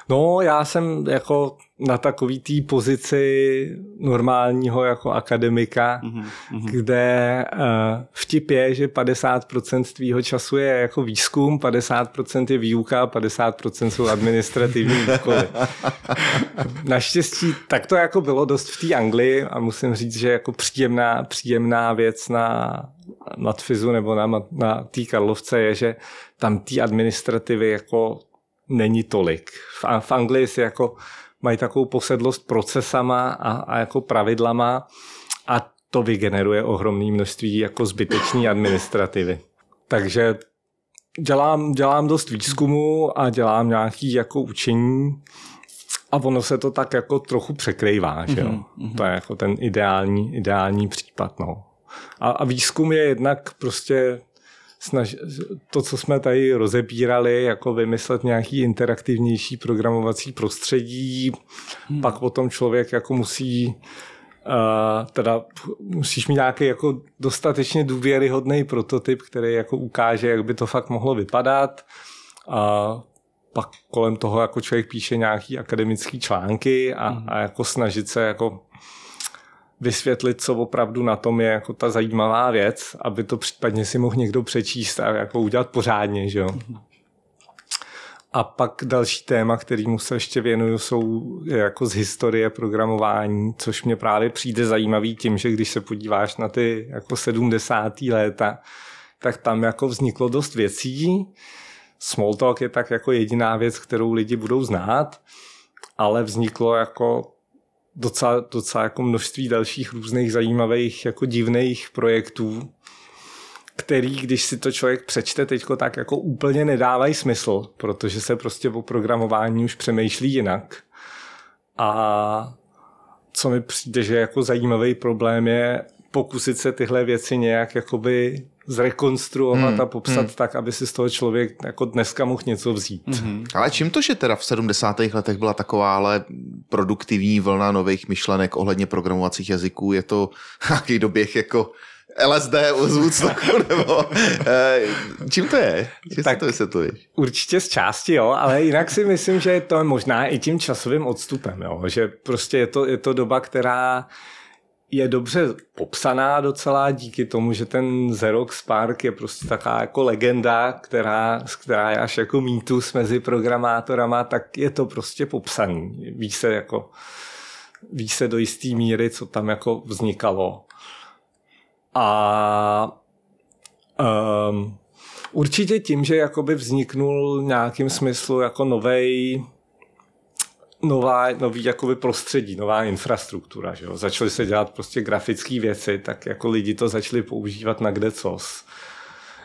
No, já jsem jako na takový té pozici normálního jako akademika, mm-hmm. kde uh, vtip je, že 50% tvýho času je jako výzkum, 50% je výuka, 50% jsou administrativní úkoly. [laughs] Naštěstí tak to jako bylo dost v té Anglii a musím říct, že jako příjemná, příjemná věc na matfizu nebo na, na té Karlovce je, že tam té administrativy jako není tolik. V, v Anglii si jako mají takovou posedlost procesama a, a jako pravidlama a to vygeneruje ohromné množství jako zbytečné administrativy. Takže dělám, dělám dost výzkumu a dělám nějaký jako učení a ono se to tak jako trochu překrývá, že jo? Mm-hmm. To je jako ten ideální, ideální případ, no. A, a výzkum je jednak prostě snaž, to, co jsme tady rozebírali, jako vymyslet nějaký interaktivnější programovací prostředí, hmm. pak potom člověk jako musí Uh, teda musíš mít nějaký jako dostatečně důvěryhodný prototyp, který jako ukáže, jak by to fakt mohlo vypadat. A pak kolem toho jako člověk píše nějaký akademický články a, hmm. a jako snažit se jako vysvětlit, co opravdu na tom je jako ta zajímavá věc, aby to případně si mohl někdo přečíst a jako udělat pořádně, že jo. A pak další téma, kterýmu se ještě věnuju, jsou jako z historie programování, což mě právě přijde zajímavý tím, že když se podíváš na ty jako 70. léta, tak tam jako vzniklo dost věcí. Smalltalk je tak jako jediná věc, kterou lidi budou znát, ale vzniklo jako docela, docela jako množství dalších různých zajímavých jako divných projektů, který, když si to člověk přečte teďko, tak jako úplně nedávají smysl, protože se prostě o programování už přemýšlí jinak. A co mi přijde, že jako zajímavý problém je pokusit se tyhle věci nějak jakoby zrekonstruovat hmm, a popsat hmm. tak, aby si z toho člověk jako dneska mohl něco vzít. Hmm. Ale čím to, že teda v 70. letech byla taková ale produktivní vlna nových myšlenek ohledně programovacích jazyků? Je to [laughs] nějaký doběh jako LSD z Woodstocku, [laughs] nebo eh, čím to je? Čím tak to vysvětluješ? Určitě z části, jo, ale jinak si myslím, že je to možná i tím časovým odstupem, jo, že prostě je to, je to doba, která je dobře popsaná docela díky tomu, že ten Xerox Spark je prostě taková jako legenda, která, která je až jako mýtus mezi programátorama, tak je to prostě popsaný. Ví se jako ví se do jisté míry, co tam jako vznikalo. A um, určitě tím, že jakoby vzniknul nějakým smyslu jako novej nová, nový jakoby prostředí, nová infrastruktura. Že jo? Začaly se dělat prostě grafické věci, tak jako lidi to začali používat na kde cos.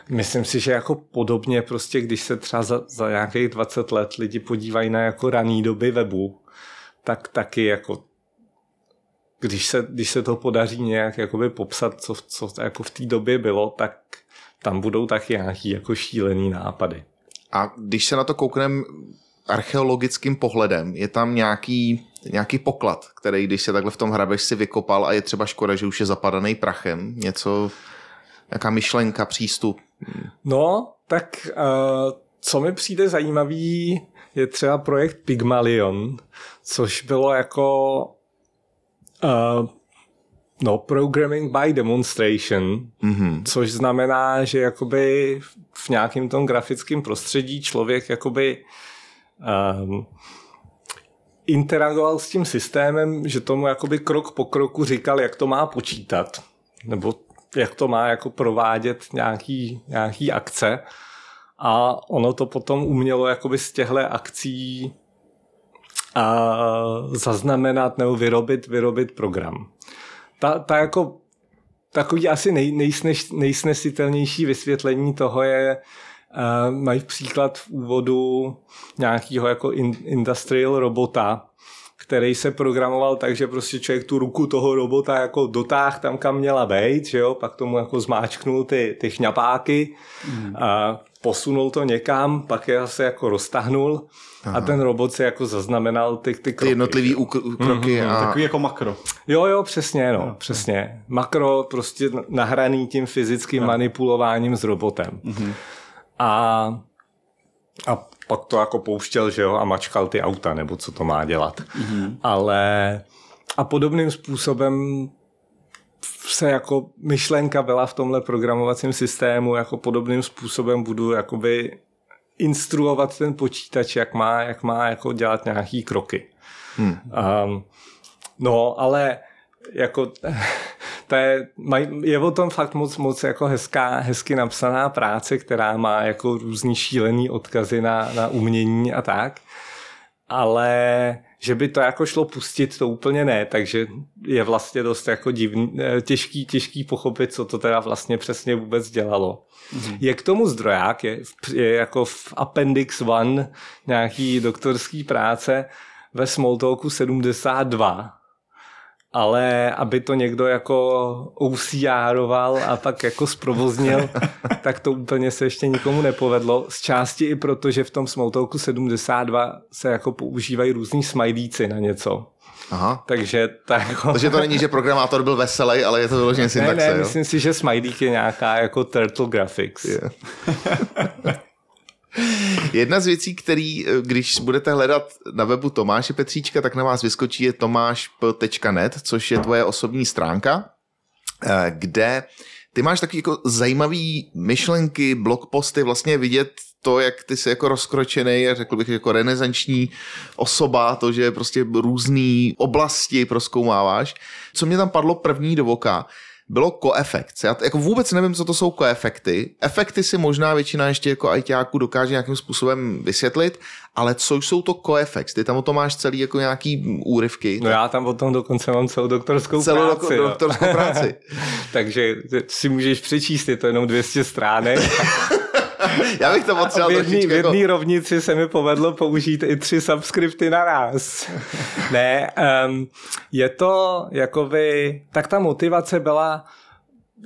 Myslím si, že jako podobně prostě, když se třeba za, za nějakých 20 let lidi podívají na jako raný doby webu, tak taky jako když se, když se to podaří nějak jakoby popsat, co, co jako v té době bylo, tak tam budou taky nějaký jako šílený nápady. A když se na to koukneme archeologickým pohledem, je tam nějaký, nějaký poklad, který když se takhle v tom hrabeš si vykopal a je třeba škoda, že už je zapadaný prachem, něco, nějaká myšlenka, přístup. No, tak uh, co mi přijde zajímavý, je třeba projekt Pygmalion, což bylo jako uh, no, programming by demonstration, mm-hmm. což znamená, že jakoby v nějakém tom grafickém prostředí člověk jakoby um, interagoval s tím systémem, že tomu jakoby krok po kroku říkal, jak to má počítat, nebo jak to má jako provádět nějaký, nějaký akce a ono to potom umělo jakoby z těchto akcí a zaznamenat nebo vyrobit, vyrobit program. Ta, ta jako takový asi nej, nejsnesitelnější vysvětlení toho je uh, mají příklad v úvodu nějakého jako in, industrial robota, který se programoval tak, že prostě člověk tu ruku toho robota jako dotáh tam, kam měla být, že jo? pak tomu jako zmáčknul ty, ty chňapáky mm. a posunul to někam, pak je zase jako roztahnul Aha. a ten robot se jako zaznamenal ty, ty kroky. Ty jednotlivý uk- kroky. Mm-hmm. A... Takový jako makro. Jo, jo, přesně, no, no. přesně. Makro prostě nahraný tím fyzickým no. manipulováním s robotem. Mm-hmm. A, a pak to jako pouštěl, že jo, a mačkal ty auta, nebo co to má dělat. Mm-hmm. Ale a podobným způsobem se jako myšlenka byla v tomhle programovacím systému, jako podobným způsobem budu jakoby instruovat ten počítač, jak má, jak má jako dělat nějaký kroky. Hmm. Um, no, ale jako [laughs] to je, je o tom fakt moc, moc jako hezká, hezky napsaná práce, která má jako různý šílený odkazy na, na umění a tak. Ale že by to jako šlo pustit, to úplně ne, takže je vlastně dost jako divný, eh, těžký, těžký pochopit, co to teda vlastně přesně vůbec dělalo. Mm-hmm. Je k tomu zdroják, je, je jako v Appendix 1 nějaký doktorský práce ve Smalltalku 72, ale aby to někdo jako OCRoval a pak jako zprovoznil, [laughs] tak to úplně se ještě nikomu nepovedlo. Z části i proto, že v tom Smalltalku 72 se jako používají různý smajlíci na něco. Aha. Takže, tak jako... Takže to není, že programátor byl veselý, ale je to vyloženě syntaxe, Ne, ne, jo? myslím si, že smajlík je nějaká jako turtle graphics. Yeah. [laughs] [laughs] Jedna z věcí, který, eh, když budete hledat na webu Tomáše Petříčka, tak na vás vyskočí je tomáš.net, což je tvoje osobní stránka, eh, kde ty máš taky jako zajímavý myšlenky, blogposty, vlastně vidět to, jak ty jsi jako rozkročený a řekl bych jako renesanční osoba, to, že prostě různé oblasti proskoumáváš. Co mě tam padlo první do voka, bylo koefekt. Já jako vůbec nevím, co to jsou koefekty. Efekty si možná většina ještě jako ajťáků dokáže nějakým způsobem vysvětlit, ale co jsou to koefekt? Ty tam o tom máš celý jako nějaký úryvky. No já tam o tom dokonce mám celou doktorskou celou práci. Celou doktorskou práci. [laughs] Takže si můžeš přečíst, je to jenom 200 stránek. [laughs] [laughs] Já bych to potřeboval v jedný, v jedný jako... rovnici se mi povedlo použít i tři subskripty naraz. [laughs] ne, um, je to jakoby, tak ta motivace byla,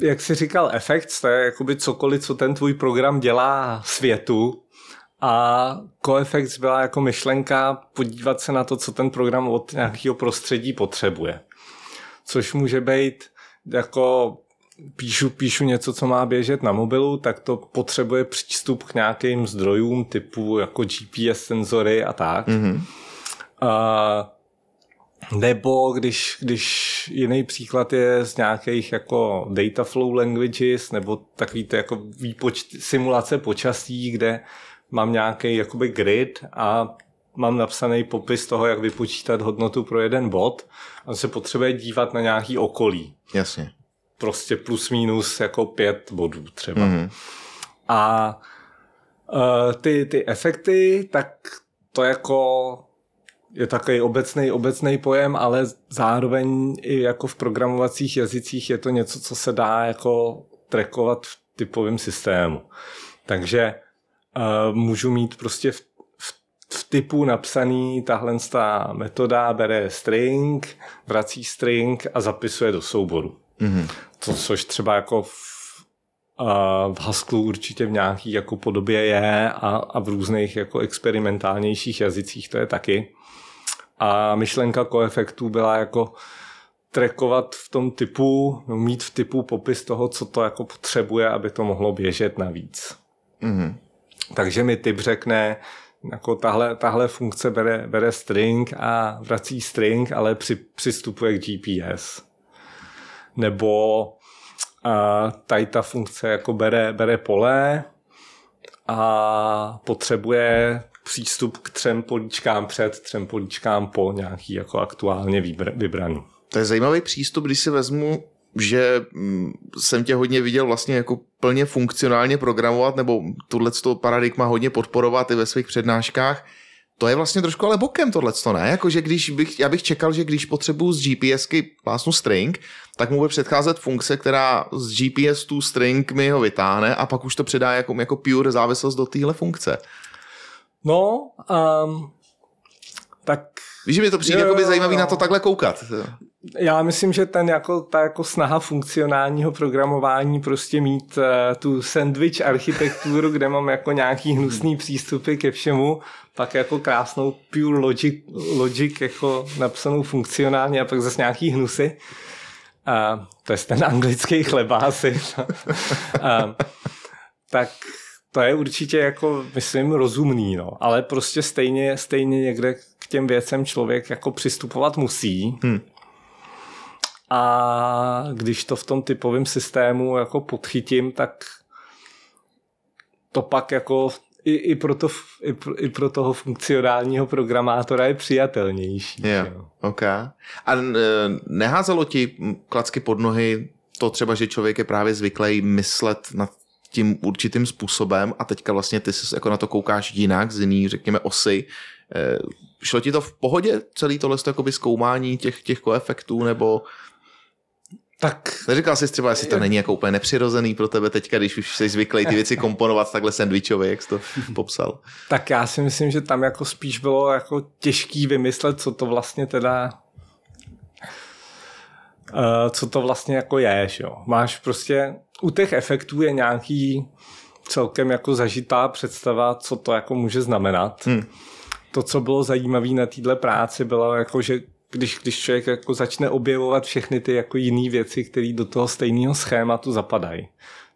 jak jsi říkal, efekt, to je jakoby cokoliv, co ten tvůj program dělá světu, a Coeffects byla jako myšlenka podívat se na to, co ten program od nějakého prostředí potřebuje. Což může být jako píšu, píšu něco, co má běžet na mobilu, tak to potřebuje přístup k nějakým zdrojům typu jako GPS senzory a tak. Mm-hmm. A, nebo když, když jiný příklad je z nějakých jako data flow languages, nebo takový to jako výpočt, simulace počasí, kde mám nějaký jakoby grid a mám napsaný popis toho, jak vypočítat hodnotu pro jeden bod a se potřebuje dívat na nějaký okolí. Jasně prostě plus minus jako pět bodů třeba. Mm-hmm. A uh, ty, ty efekty, tak to jako je takový obecný, obecný pojem, ale zároveň i jako v programovacích jazycích je to něco, co se dá jako trackovat v typovém systému. Takže uh, můžu mít prostě v, v, v typu napsaný tahle ta metoda bere string, vrací string a zapisuje do souboru. Mm-hmm. To, což třeba jako v, uh, v Haskellu určitě v nějaký jako podobě je a, a v různých jako experimentálnějších jazycích to je taky. A myšlenka koefektů byla jako trackovat v tom typu, no, mít v typu popis toho, co to jako potřebuje, aby to mohlo běžet navíc. Mm-hmm. Takže mi typ řekne, jako tahle, tahle funkce bere, bere string a vrací string, ale při, přistupuje k GPS nebo uh, tady ta funkce jako bere, bere pole a potřebuje přístup k třem políčkám před, třem políčkám po nějaký jako aktuálně vybraný. To je zajímavý přístup, když si vezmu, že mm, jsem tě hodně viděl vlastně jako plně funkcionálně programovat, nebo tohle paradigma hodně podporovat i ve svých přednáškách. To je vlastně trošku ale bokem tohle, ne? Jako, že když bych, já bych čekal, že když potřebuju z GPSky plásnu string, tak mu bude předcházet funkce, která z GPS tu string mi ho vytáhne a pak už to předá jako, jako pure závislost do téhle funkce. No, um. Víš, že mi to přijde Jo, by jo, zajímavý jo. na to takhle koukat. Já myslím, že ten jako, ta jako snaha funkcionálního programování prostě mít uh, tu sandwich architekturu, kde mám jako nějaký hnusný přístupy ke všemu, pak jako krásnou pure logic, logic jako napsanou funkcionálně a pak zase nějaký hnusy. A to je ten anglický chleba asi. [laughs] a, tak to je určitě jako, myslím, rozumný, no. Ale prostě stejně, stejně někde k těm věcem člověk jako přistupovat musí. Hmm. A když to v tom typovém systému jako podchytím, tak to pak jako i, i, pro to, i, pro, i pro toho funkcionálního programátora je přijatelnější. Jo, že jo. OK. A e, neházelo ti klacky pod nohy to třeba, že člověk je právě zvyklý myslet nad tím určitým způsobem a teďka vlastně ty se jako na to koukáš jinak, z jiný, řekněme, osy. E, šlo ti to v pohodě, celý tohle jakoby zkoumání těch, těch koefektů, nebo Tak neříkal jsi třeba, jestli to není jako úplně nepřirozený pro tebe teďka, když už jsi zvyklý ty věci komponovat takhle sandwichově, jak jsi to popsal. [laughs] Tak já si myslím, že tam jako spíš bylo jako těžký vymyslet, co to vlastně teda uh, co to vlastně jako je, že jo. Máš prostě, u těch efektů je nějaký celkem jako zažitá představa, co to jako může znamenat. Hmm. To, co bylo zajímavé na téhle práci, bylo jako, že když, když člověk jako začne objevovat všechny ty jako jiné věci, které do toho stejného schématu zapadají.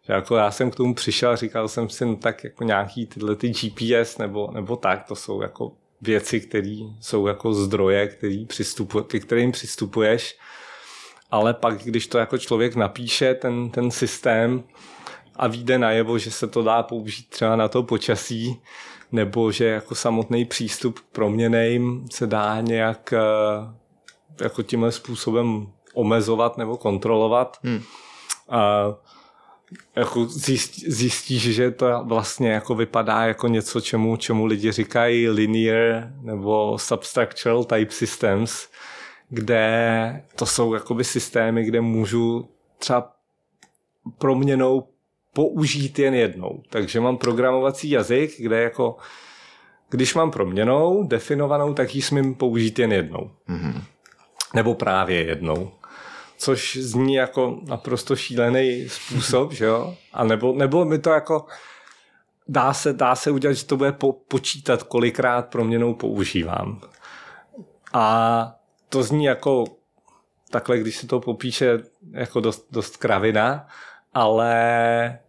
Že jako já jsem k tomu přišel, říkal jsem si, no tak jako nějaký tyhle ty GPS nebo, nebo tak, to jsou jako věci, které jsou jako zdroje, který přistupu, ke kterým přistupuješ, ale pak, když to jako člověk napíše, ten, ten systém a vyjde najevo, že se to dá použít třeba na to počasí, nebo že jako samotný přístup k proměnejm se dá nějak eh, jako tímhle způsobem omezovat nebo kontrolovat. Hmm. A jako zjist, zjistíš, že to vlastně jako vypadá jako něco, čemu, čemu lidi říkají linear nebo substructural type systems, kde to jsou jakoby systémy, kde můžu třeba proměnou použít jen jednou. Takže mám programovací jazyk, kde jako když mám proměnou definovanou, tak ji smím použít jen jednou. Mm-hmm. Nebo právě jednou. Což zní jako naprosto šílený způsob, že jo? A nebo, nebo mi to jako dá se, dá se udělat, že to bude po, počítat, kolikrát proměnou používám. A to zní jako takhle, když se to popíše jako dost, dost kravina, ale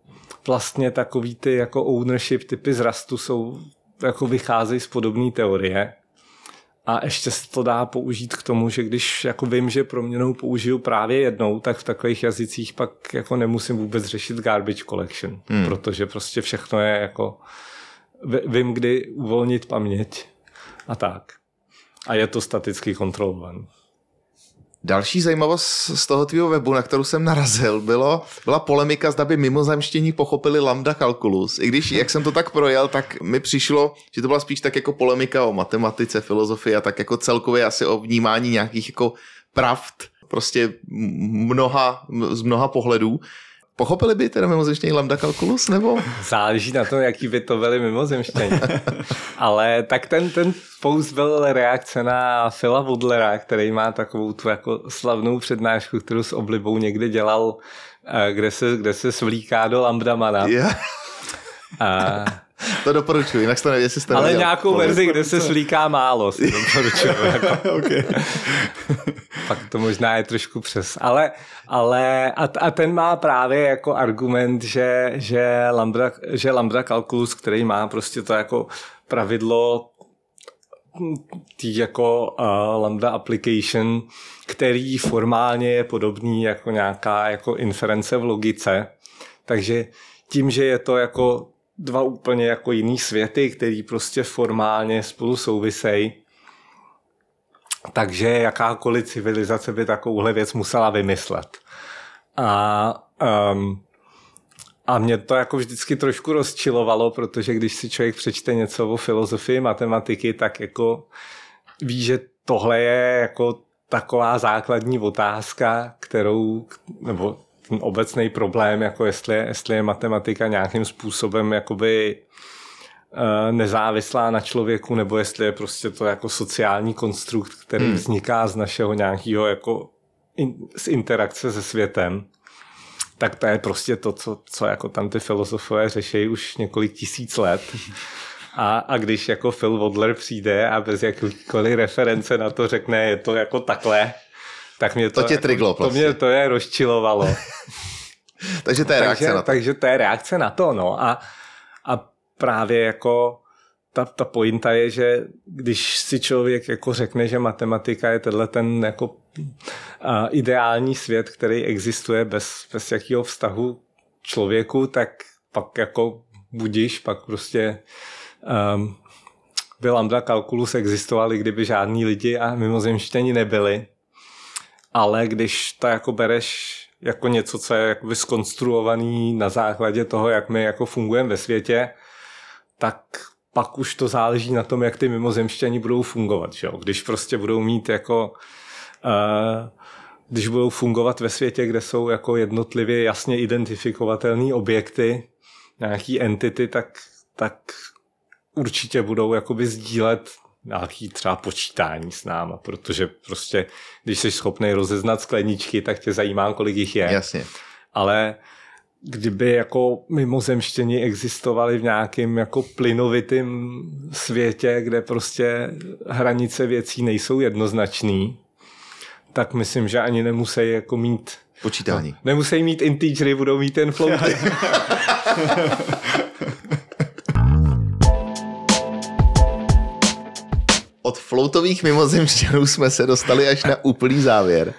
vlastně takový ty jako ownership typy zrastu jsou, jako vycházejí z podobné teorie. A ještě se to dá použít k tomu, že když jako vím, že proměnou použiju právě jednou, tak v takových jazycích pak jako nemusím vůbec řešit garbage collection, hmm. protože prostě všechno je jako vím, kdy uvolnit paměť a tak. A je to staticky kontrolovaný. Další zajímavost z toho tvýho webu, na kterou jsem narazil, bylo, byla polemika, zda by mimozemštění pochopili lambda kalkulus. I když, jak jsem to tak projel, tak mi přišlo, že to byla spíš tak jako polemika o matematice, filozofii a tak jako celkově asi o vnímání nějakých jako pravd, prostě mnoha, z mnoha pohledů. Pochopili by teda mimozemštění lambda kalkulus, nebo? [laughs] Záleží na tom, jaký by to byly mimozemštění. [laughs] Ale tak ten, ten post byl reakce na Phila Woodlera, který má takovou tu jako slavnou přednášku, kterou s oblibou někdy dělal, eh, kde se, kde se svlíká do lambdamana. Yeah. A, [laughs] To doporučuji, jinak jste nevím, jestli jste ale neviděl. nějakou verzi, kde se slíká málo, si [laughs] doporučuji. Jako. okay. Pak to možná je trošku přes. Ale, ale a, a ten má právě jako argument, že, že, lambda, že lambda kalkulus, který má prostě to jako pravidlo tý jako uh, lambda application, který formálně je podobný jako nějaká jako inference v logice. Takže tím, že je to jako dva úplně jako jiný světy, který prostě formálně spolu souvisejí, takže jakákoliv civilizace by takovouhle věc musela vymyslet. A, um, a mě to jako vždycky trošku rozčilovalo, protože když si člověk přečte něco o filozofii matematiky, tak jako ví, že tohle je jako taková základní otázka, kterou, nebo ten obecný problém, jako jestli, jestli je matematika nějakým způsobem jakoby eh, nezávislá na člověku, nebo jestli je prostě to jako sociální konstrukt, který hmm. vzniká z našeho nějakého jako in, z interakce se světem, tak to je prostě to, co, co jako tam ty filozofové řeší už několik tisíc let. A, a když jako Phil Wadler přijde a bez jakýkoliv reference na to řekne, je to jako takhle, tak mě to, to tě triglo, to mě to je rozčilovalo. [laughs] takže to je reakce takže, na to. Takže to je reakce na to, no. A, a právě jako ta, ta pointa je, že když si člověk jako řekne, že matematika je tenhle ten jako uh, ideální svět, který existuje bez, bez jakého vztahu člověku, tak pak jako budíš, pak prostě um, by lambda kalkulus existoval, i kdyby žádní lidi a mimozemštění nebyli. Ale když to jako bereš jako něco, co je jakoby skonstruovaný na základě toho, jak my jako fungujeme ve světě, tak pak už to záleží na tom, jak ty mimozemštění budou fungovat. Že jo? Když prostě budou mít jako uh, když budou fungovat ve světě, kde jsou jako jednotlivě jasně identifikovatelné objekty, nějaký entity, tak, tak určitě budou jakoby sdílet nějaký třeba počítání s náma, protože prostě, když jsi schopný rozeznat skleničky, tak tě zajímá, kolik jich je. Jasně. Ale kdyby jako mimozemštění existovali v nějakém jako plynovitém světě, kde prostě hranice věcí nejsou jednoznačný, tak myslím, že ani nemusí jako mít Počítání. No, nemusí mít integery, budou mít ten floaty. [laughs] [laughs] floutových mimozemšťanů jsme se dostali až na úplný závěr.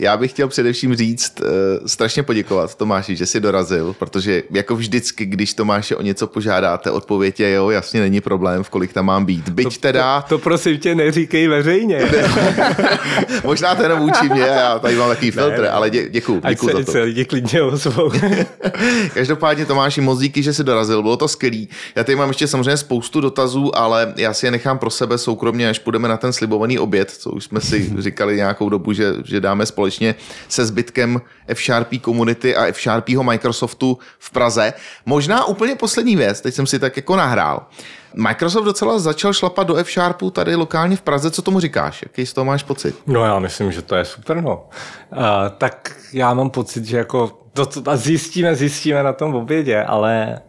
Já bych chtěl především říct, uh, strašně poděkovat Tomáši, že jsi dorazil, protože jako vždycky, když Tomáše o něco požádáte, odpověď je jo, jasně není problém, v kolik tam mám být. Byť to, teda... To, to prosím tě neříkej veřejně. [laughs] Možná to jenom vůči mě, já tady mám takový filtr, ne, ale dě, děkuju, děkuju se, za to. se lidi klidně ozvou. [laughs] Každopádně Tomáši, moc díky, že jsi dorazil, bylo to skvělý. Já tady mám ještě samozřejmě spoustu dotazů, ale já si je nechám pro sebe soukromně, až půjdeme na ten slibovaný oběd, co už jsme si říkali nějakou dobu, že, že dáme společně společně se zbytkem F-Sharpy komunity a F-Sharpyho Microsoftu v Praze. Možná úplně poslední věc, teď jsem si tak jako nahrál. Microsoft docela začal šlapat do F-Sharpu tady lokálně v Praze. Co tomu říkáš? Jaký z toho máš pocit? No já myslím, že to je super, no. Uh, tak já mám pocit, že jako to, to zjistíme, zjistíme na tom obědě, ale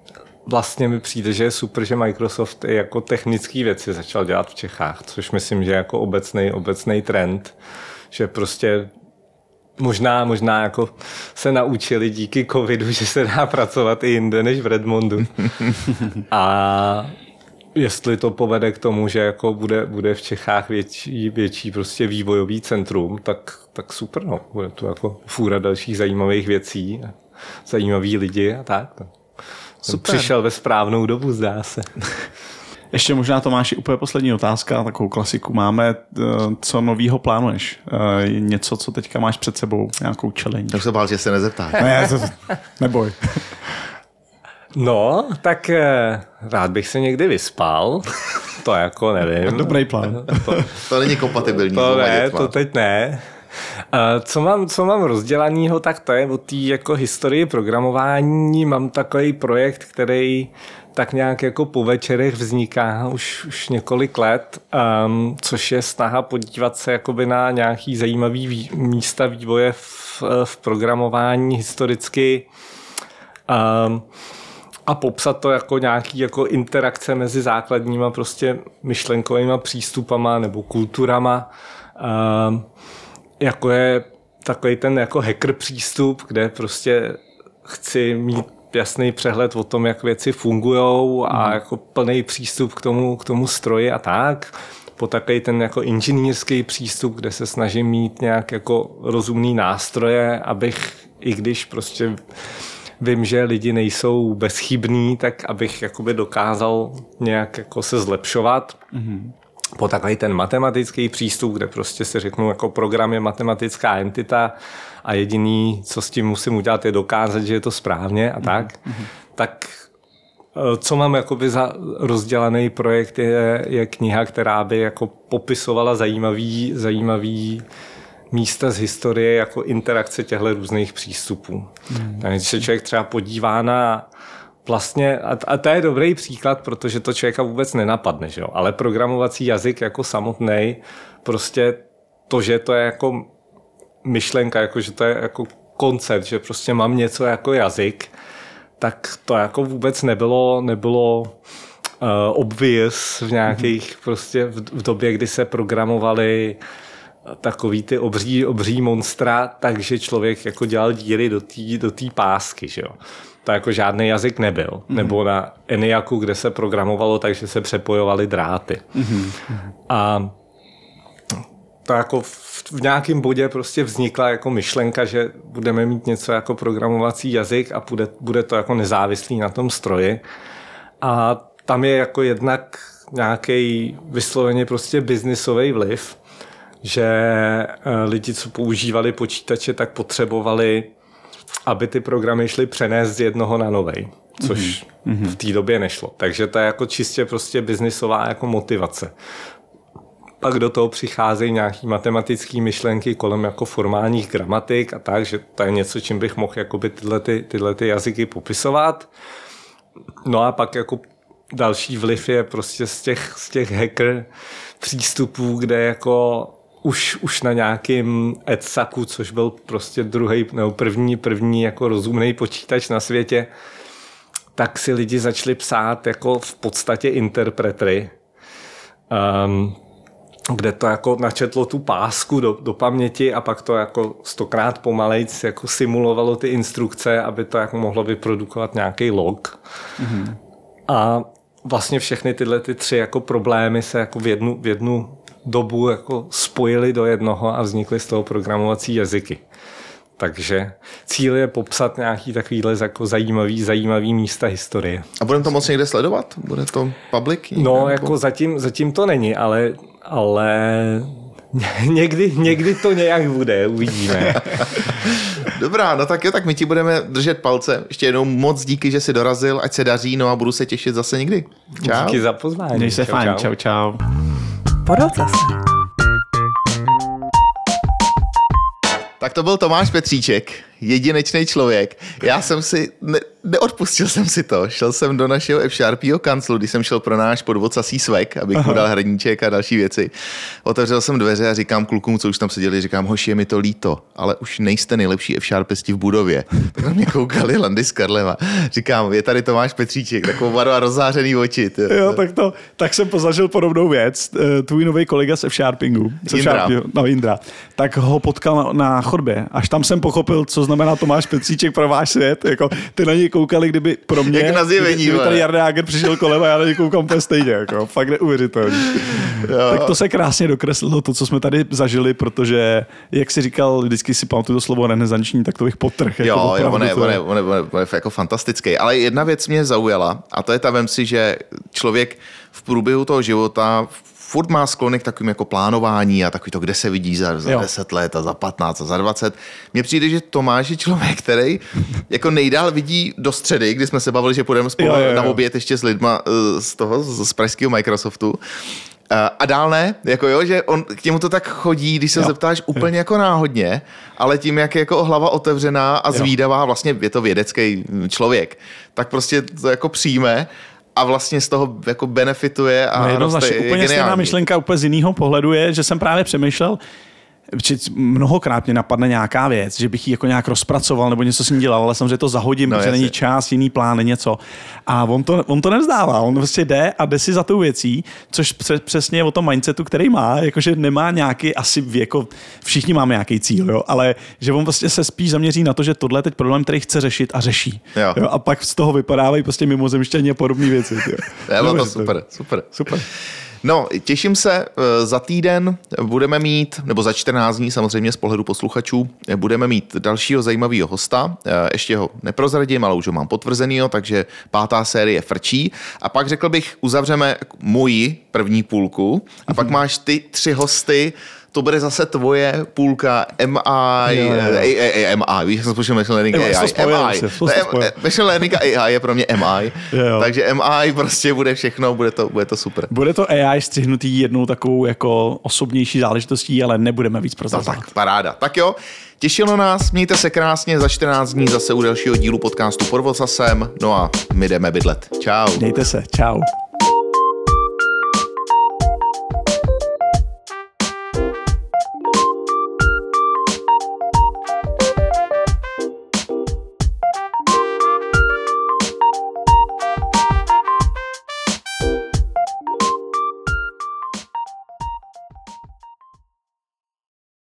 vlastně mi přijde, že je super, že Microsoft i jako technické věci začal dělat v Čechách, což myslím, že je jako obecný, obecný trend, že prostě možná, možná jako se naučili díky covidu, že se dá pracovat i jinde než v Redmondu. [laughs] A jestli to povede k tomu, že jako bude, bude v Čechách větší, větší prostě vývojový centrum, tak, tak super, no. Bude to jako fůra dalších zajímavých věcí, zajímaví lidi a tak. Super. Přišel ve správnou dobu, zdá se. [laughs] Ještě možná Tomáši úplně poslední otázka, takovou klasiku máme. Eh, co novýho plánuješ? Eh, něco, co teďka máš před sebou, nějakou challenge? Tak se bál, že se nezeptáš. Ne, to, neboj. [laughs] No, tak eh, rád bych se někdy vyspal. To jako nevím. Dobrý plán. [laughs] To, to není kompatibilní. To ne, to teď ne. Co mám, co mám rozdělanýho, tak to je o té jako historii programování. Mám takový projekt, který tak nějak jako po večerech vzniká už, už několik let, um, což je snaha podívat se jakoby na nějaký zajímavý vý, místa vývoje v, v programování historicky um, a popsat to jako nějaký jako interakce mezi základníma prostě myšlenkovými přístupama nebo kulturama, um, jako je takový ten jako hacker přístup, kde prostě chci mít jasný přehled o tom, jak věci fungují a mm. jako plný přístup k tomu, k tomu stroji a tak. Po takový ten jako inženýrský přístup, kde se snažím mít nějak jako rozumný nástroje, abych, i když prostě vím, že lidi nejsou bezchybní, tak abych jakoby dokázal nějak jako se zlepšovat. Mm. Po takový ten matematický přístup, kde prostě si řeknu, jako program je matematická entita a jediný, co s tím musím udělat, je dokázat, že je to správně a tak, mm-hmm. tak eh, co mám jakoby za rozdělaný projekt je, je kniha, která by jako popisovala zajímavý, zajímavý místa z historie jako interakce těchto různých přístupů. Hmm. Takže když se člověk třeba podívá na vlastně, a, a to je dobrý příklad, protože to člověka vůbec nenapadne, že jo? ale programovací jazyk jako samotný, prostě to, že to je jako myšlenka, jako že to je jako koncept, že prostě mám něco jako jazyk, tak to jako vůbec nebylo, nebylo uh, obvious v nějakých mm-hmm. prostě v, v době, kdy se programovali takový ty obří, obří monstra, takže člověk jako dělal díry do té do tý pásky, že jo. To jako žádný jazyk nebyl. Mm-hmm. Nebo na ENIACu, kde se programovalo, takže se přepojovaly dráty. Mm-hmm. A to jako v, v nějakém bodě prostě vznikla jako myšlenka, že budeme mít něco jako programovací jazyk a bude, bude to jako nezávislý na tom stroji. A tam je jako jednak nějaký vysloveně prostě biznisový vliv, že eh, lidi, co používali počítače, tak potřebovali, aby ty programy šly přenést z jednoho na novej, což mm-hmm. v té době nešlo. Takže to je jako čistě prostě biznisová jako motivace. Pak do toho přicházejí nějaký matematické myšlenky kolem jako formálních gramatik a tak, že to je něco, čím bych mohl jakoby tyhle, ty, tyhle ty jazyky popisovat. No a pak jako další vliv je prostě z těch, z těch hacker přístupů, kde jako už, už na nějakým EDSACu, což byl prostě druhý nebo první, první jako rozumný počítač na světě, tak si lidi začali psát jako v podstatě interpretry, um, kde to jako načetlo tu pásku do, do paměti a pak to jako stokrát pomalejc jako simulovalo ty instrukce, aby to jako mohlo vyprodukovat nějaký log. Mm-hmm. A vlastně všechny tyhle ty tři jako problémy se jako v jednu, v jednu dobu jako spojili do jednoho a vznikly z toho programovací jazyky. Takže cíl je popsat nějaký takovýhle jako zajímavý, zajímavý místa historie. A budeme to moc někde sledovat? Bude to public? No, nebo? jako zatím, zatím to není, ale, ale [laughs] někdy, někdy to nějak bude, uvidíme. [laughs] Dobrá, no tak jo, tak my ti budeme držet palce. Ještě jednou moc díky, že jsi dorazil, ať se daří, no a budu se těšit zase někdy. Čau. Díky za pozvání. Měj se čau, fajn, čau, čau. čau podal zase. Tak to byl Tomáš Petříček, jedinečný člověk. Já jsem si, ne, neodpustil jsem si to. Šel jsem do našeho F-Sharpyho kanclu, když jsem šel pro náš podvodcasí svek, abych Aha. mu dal hraníček a další věci. Otevřel jsem dveře a říkám klukům, co už tam seděli, říkám, hoši, je mi to líto, ale už nejste nejlepší F-Sharpisti v budově. [laughs] Tak na mě koukali Landy s Karlema. Říkám, je tady Tomáš Petříček, takovou a rozzářený oči. Jo, tak, to, tak jsem pozažil podobnou věc. Eh, tvůj nový kolega z F-Sharpingu, Indra. no Indra, tak ho potkal na, na chodbě. Až tam jsem pochopil, co znamená Tomáš Petříček pro váš svět. Jako, ty na něj koukali, kdyby pro mě, Jak na zjevení, kdyby, kdyby tady Jarda Jager přišel kolem a já na něj koukám úplně stejně. Jako, fakt neuvěřitelný. tak to se krásně dokreslilo, to, co jsme tady zažili, protože, jak si říkal, vždycky si pamatuju to slovo renesanční, tak to bych potrh. Jako jo, jo, on je, on, je, on, je, on je jako fantastický. Ale jedna věc mě zaujala a to je ta, vem si, že člověk v průběhu toho života furt má sklony k takovým jako plánování a takový to, kde se vidí za, za 10 let a za 15 a za 20. Mně přijde, že Tomáš je člověk, který jako nejdál vidí do středy, kdy jsme se bavili, že půjdeme spolu jo, jo, jo. na oběd ještě s lidma eh, z toho, z pražského Microsoftu. A dál ne, jako jo, že on k němu to tak chodí, když se jo. zeptáš úplně jako náhodně, ale tím, jak je jako hlava otevřená a zvídavá, vlastně je to vědecký člověk, tak prostě to jako přijme a vlastně z toho jako benefituje a no jednoznačně, úplně stejná myšlenka úplně z jiného pohledu je, že jsem právě přemýšlel, mnohokrát mě napadne nějaká věc, že bych ji jako nějak rozpracoval nebo něco s ní dělal, ale samozřejmě to zahodím, no, protože není čas, jiný plán, něco. A on to, on to nevzdává, on prostě jde a jde si za tou věcí, což přesně je o tom mindsetu, který má, jakože nemá nějaký asi jako všichni máme nějaký cíl, jo, ale že on prostě se spíš zaměří na to, že tohle je teď problém, který chce řešit a řeší. Jo. Jo, a pak z toho vypadávají prostě mimozemštění a podobné věci. Jo. [laughs] Je, to super, super. Super. No, těším se, eh, za týden budeme mít, nebo za 14 dní samozřejmě z pohledu posluchačů, eh, budeme mít dalšího zajímavého hosta. Eh, Ještě ho neprozradím, ale už ho mám potvrzenýho, takže pátá série frčí. A pak řekl bych, uzavřeme moji první půlku a pak máš ty tři hosty, to bude zase tvoje půlka MI, Jo, jo, MI, víš, jak jsem spočil Machine Learning AI, MI. Machine Learning a AI je pro mě MI, Jo, takže MI prostě bude všechno, bude to, bude to super. Bude to AI střihnutý jednou takovou jako osobnější záležitostí, ale nebudeme víc No prozrazovat. tak, paráda. Tak jo, těšilo nás, mějte se krásně, za 14 dní zase u dalšího dílu podcastu Pod Vocasem, no a my jdeme bydlet. Čau. Mějte se, čau.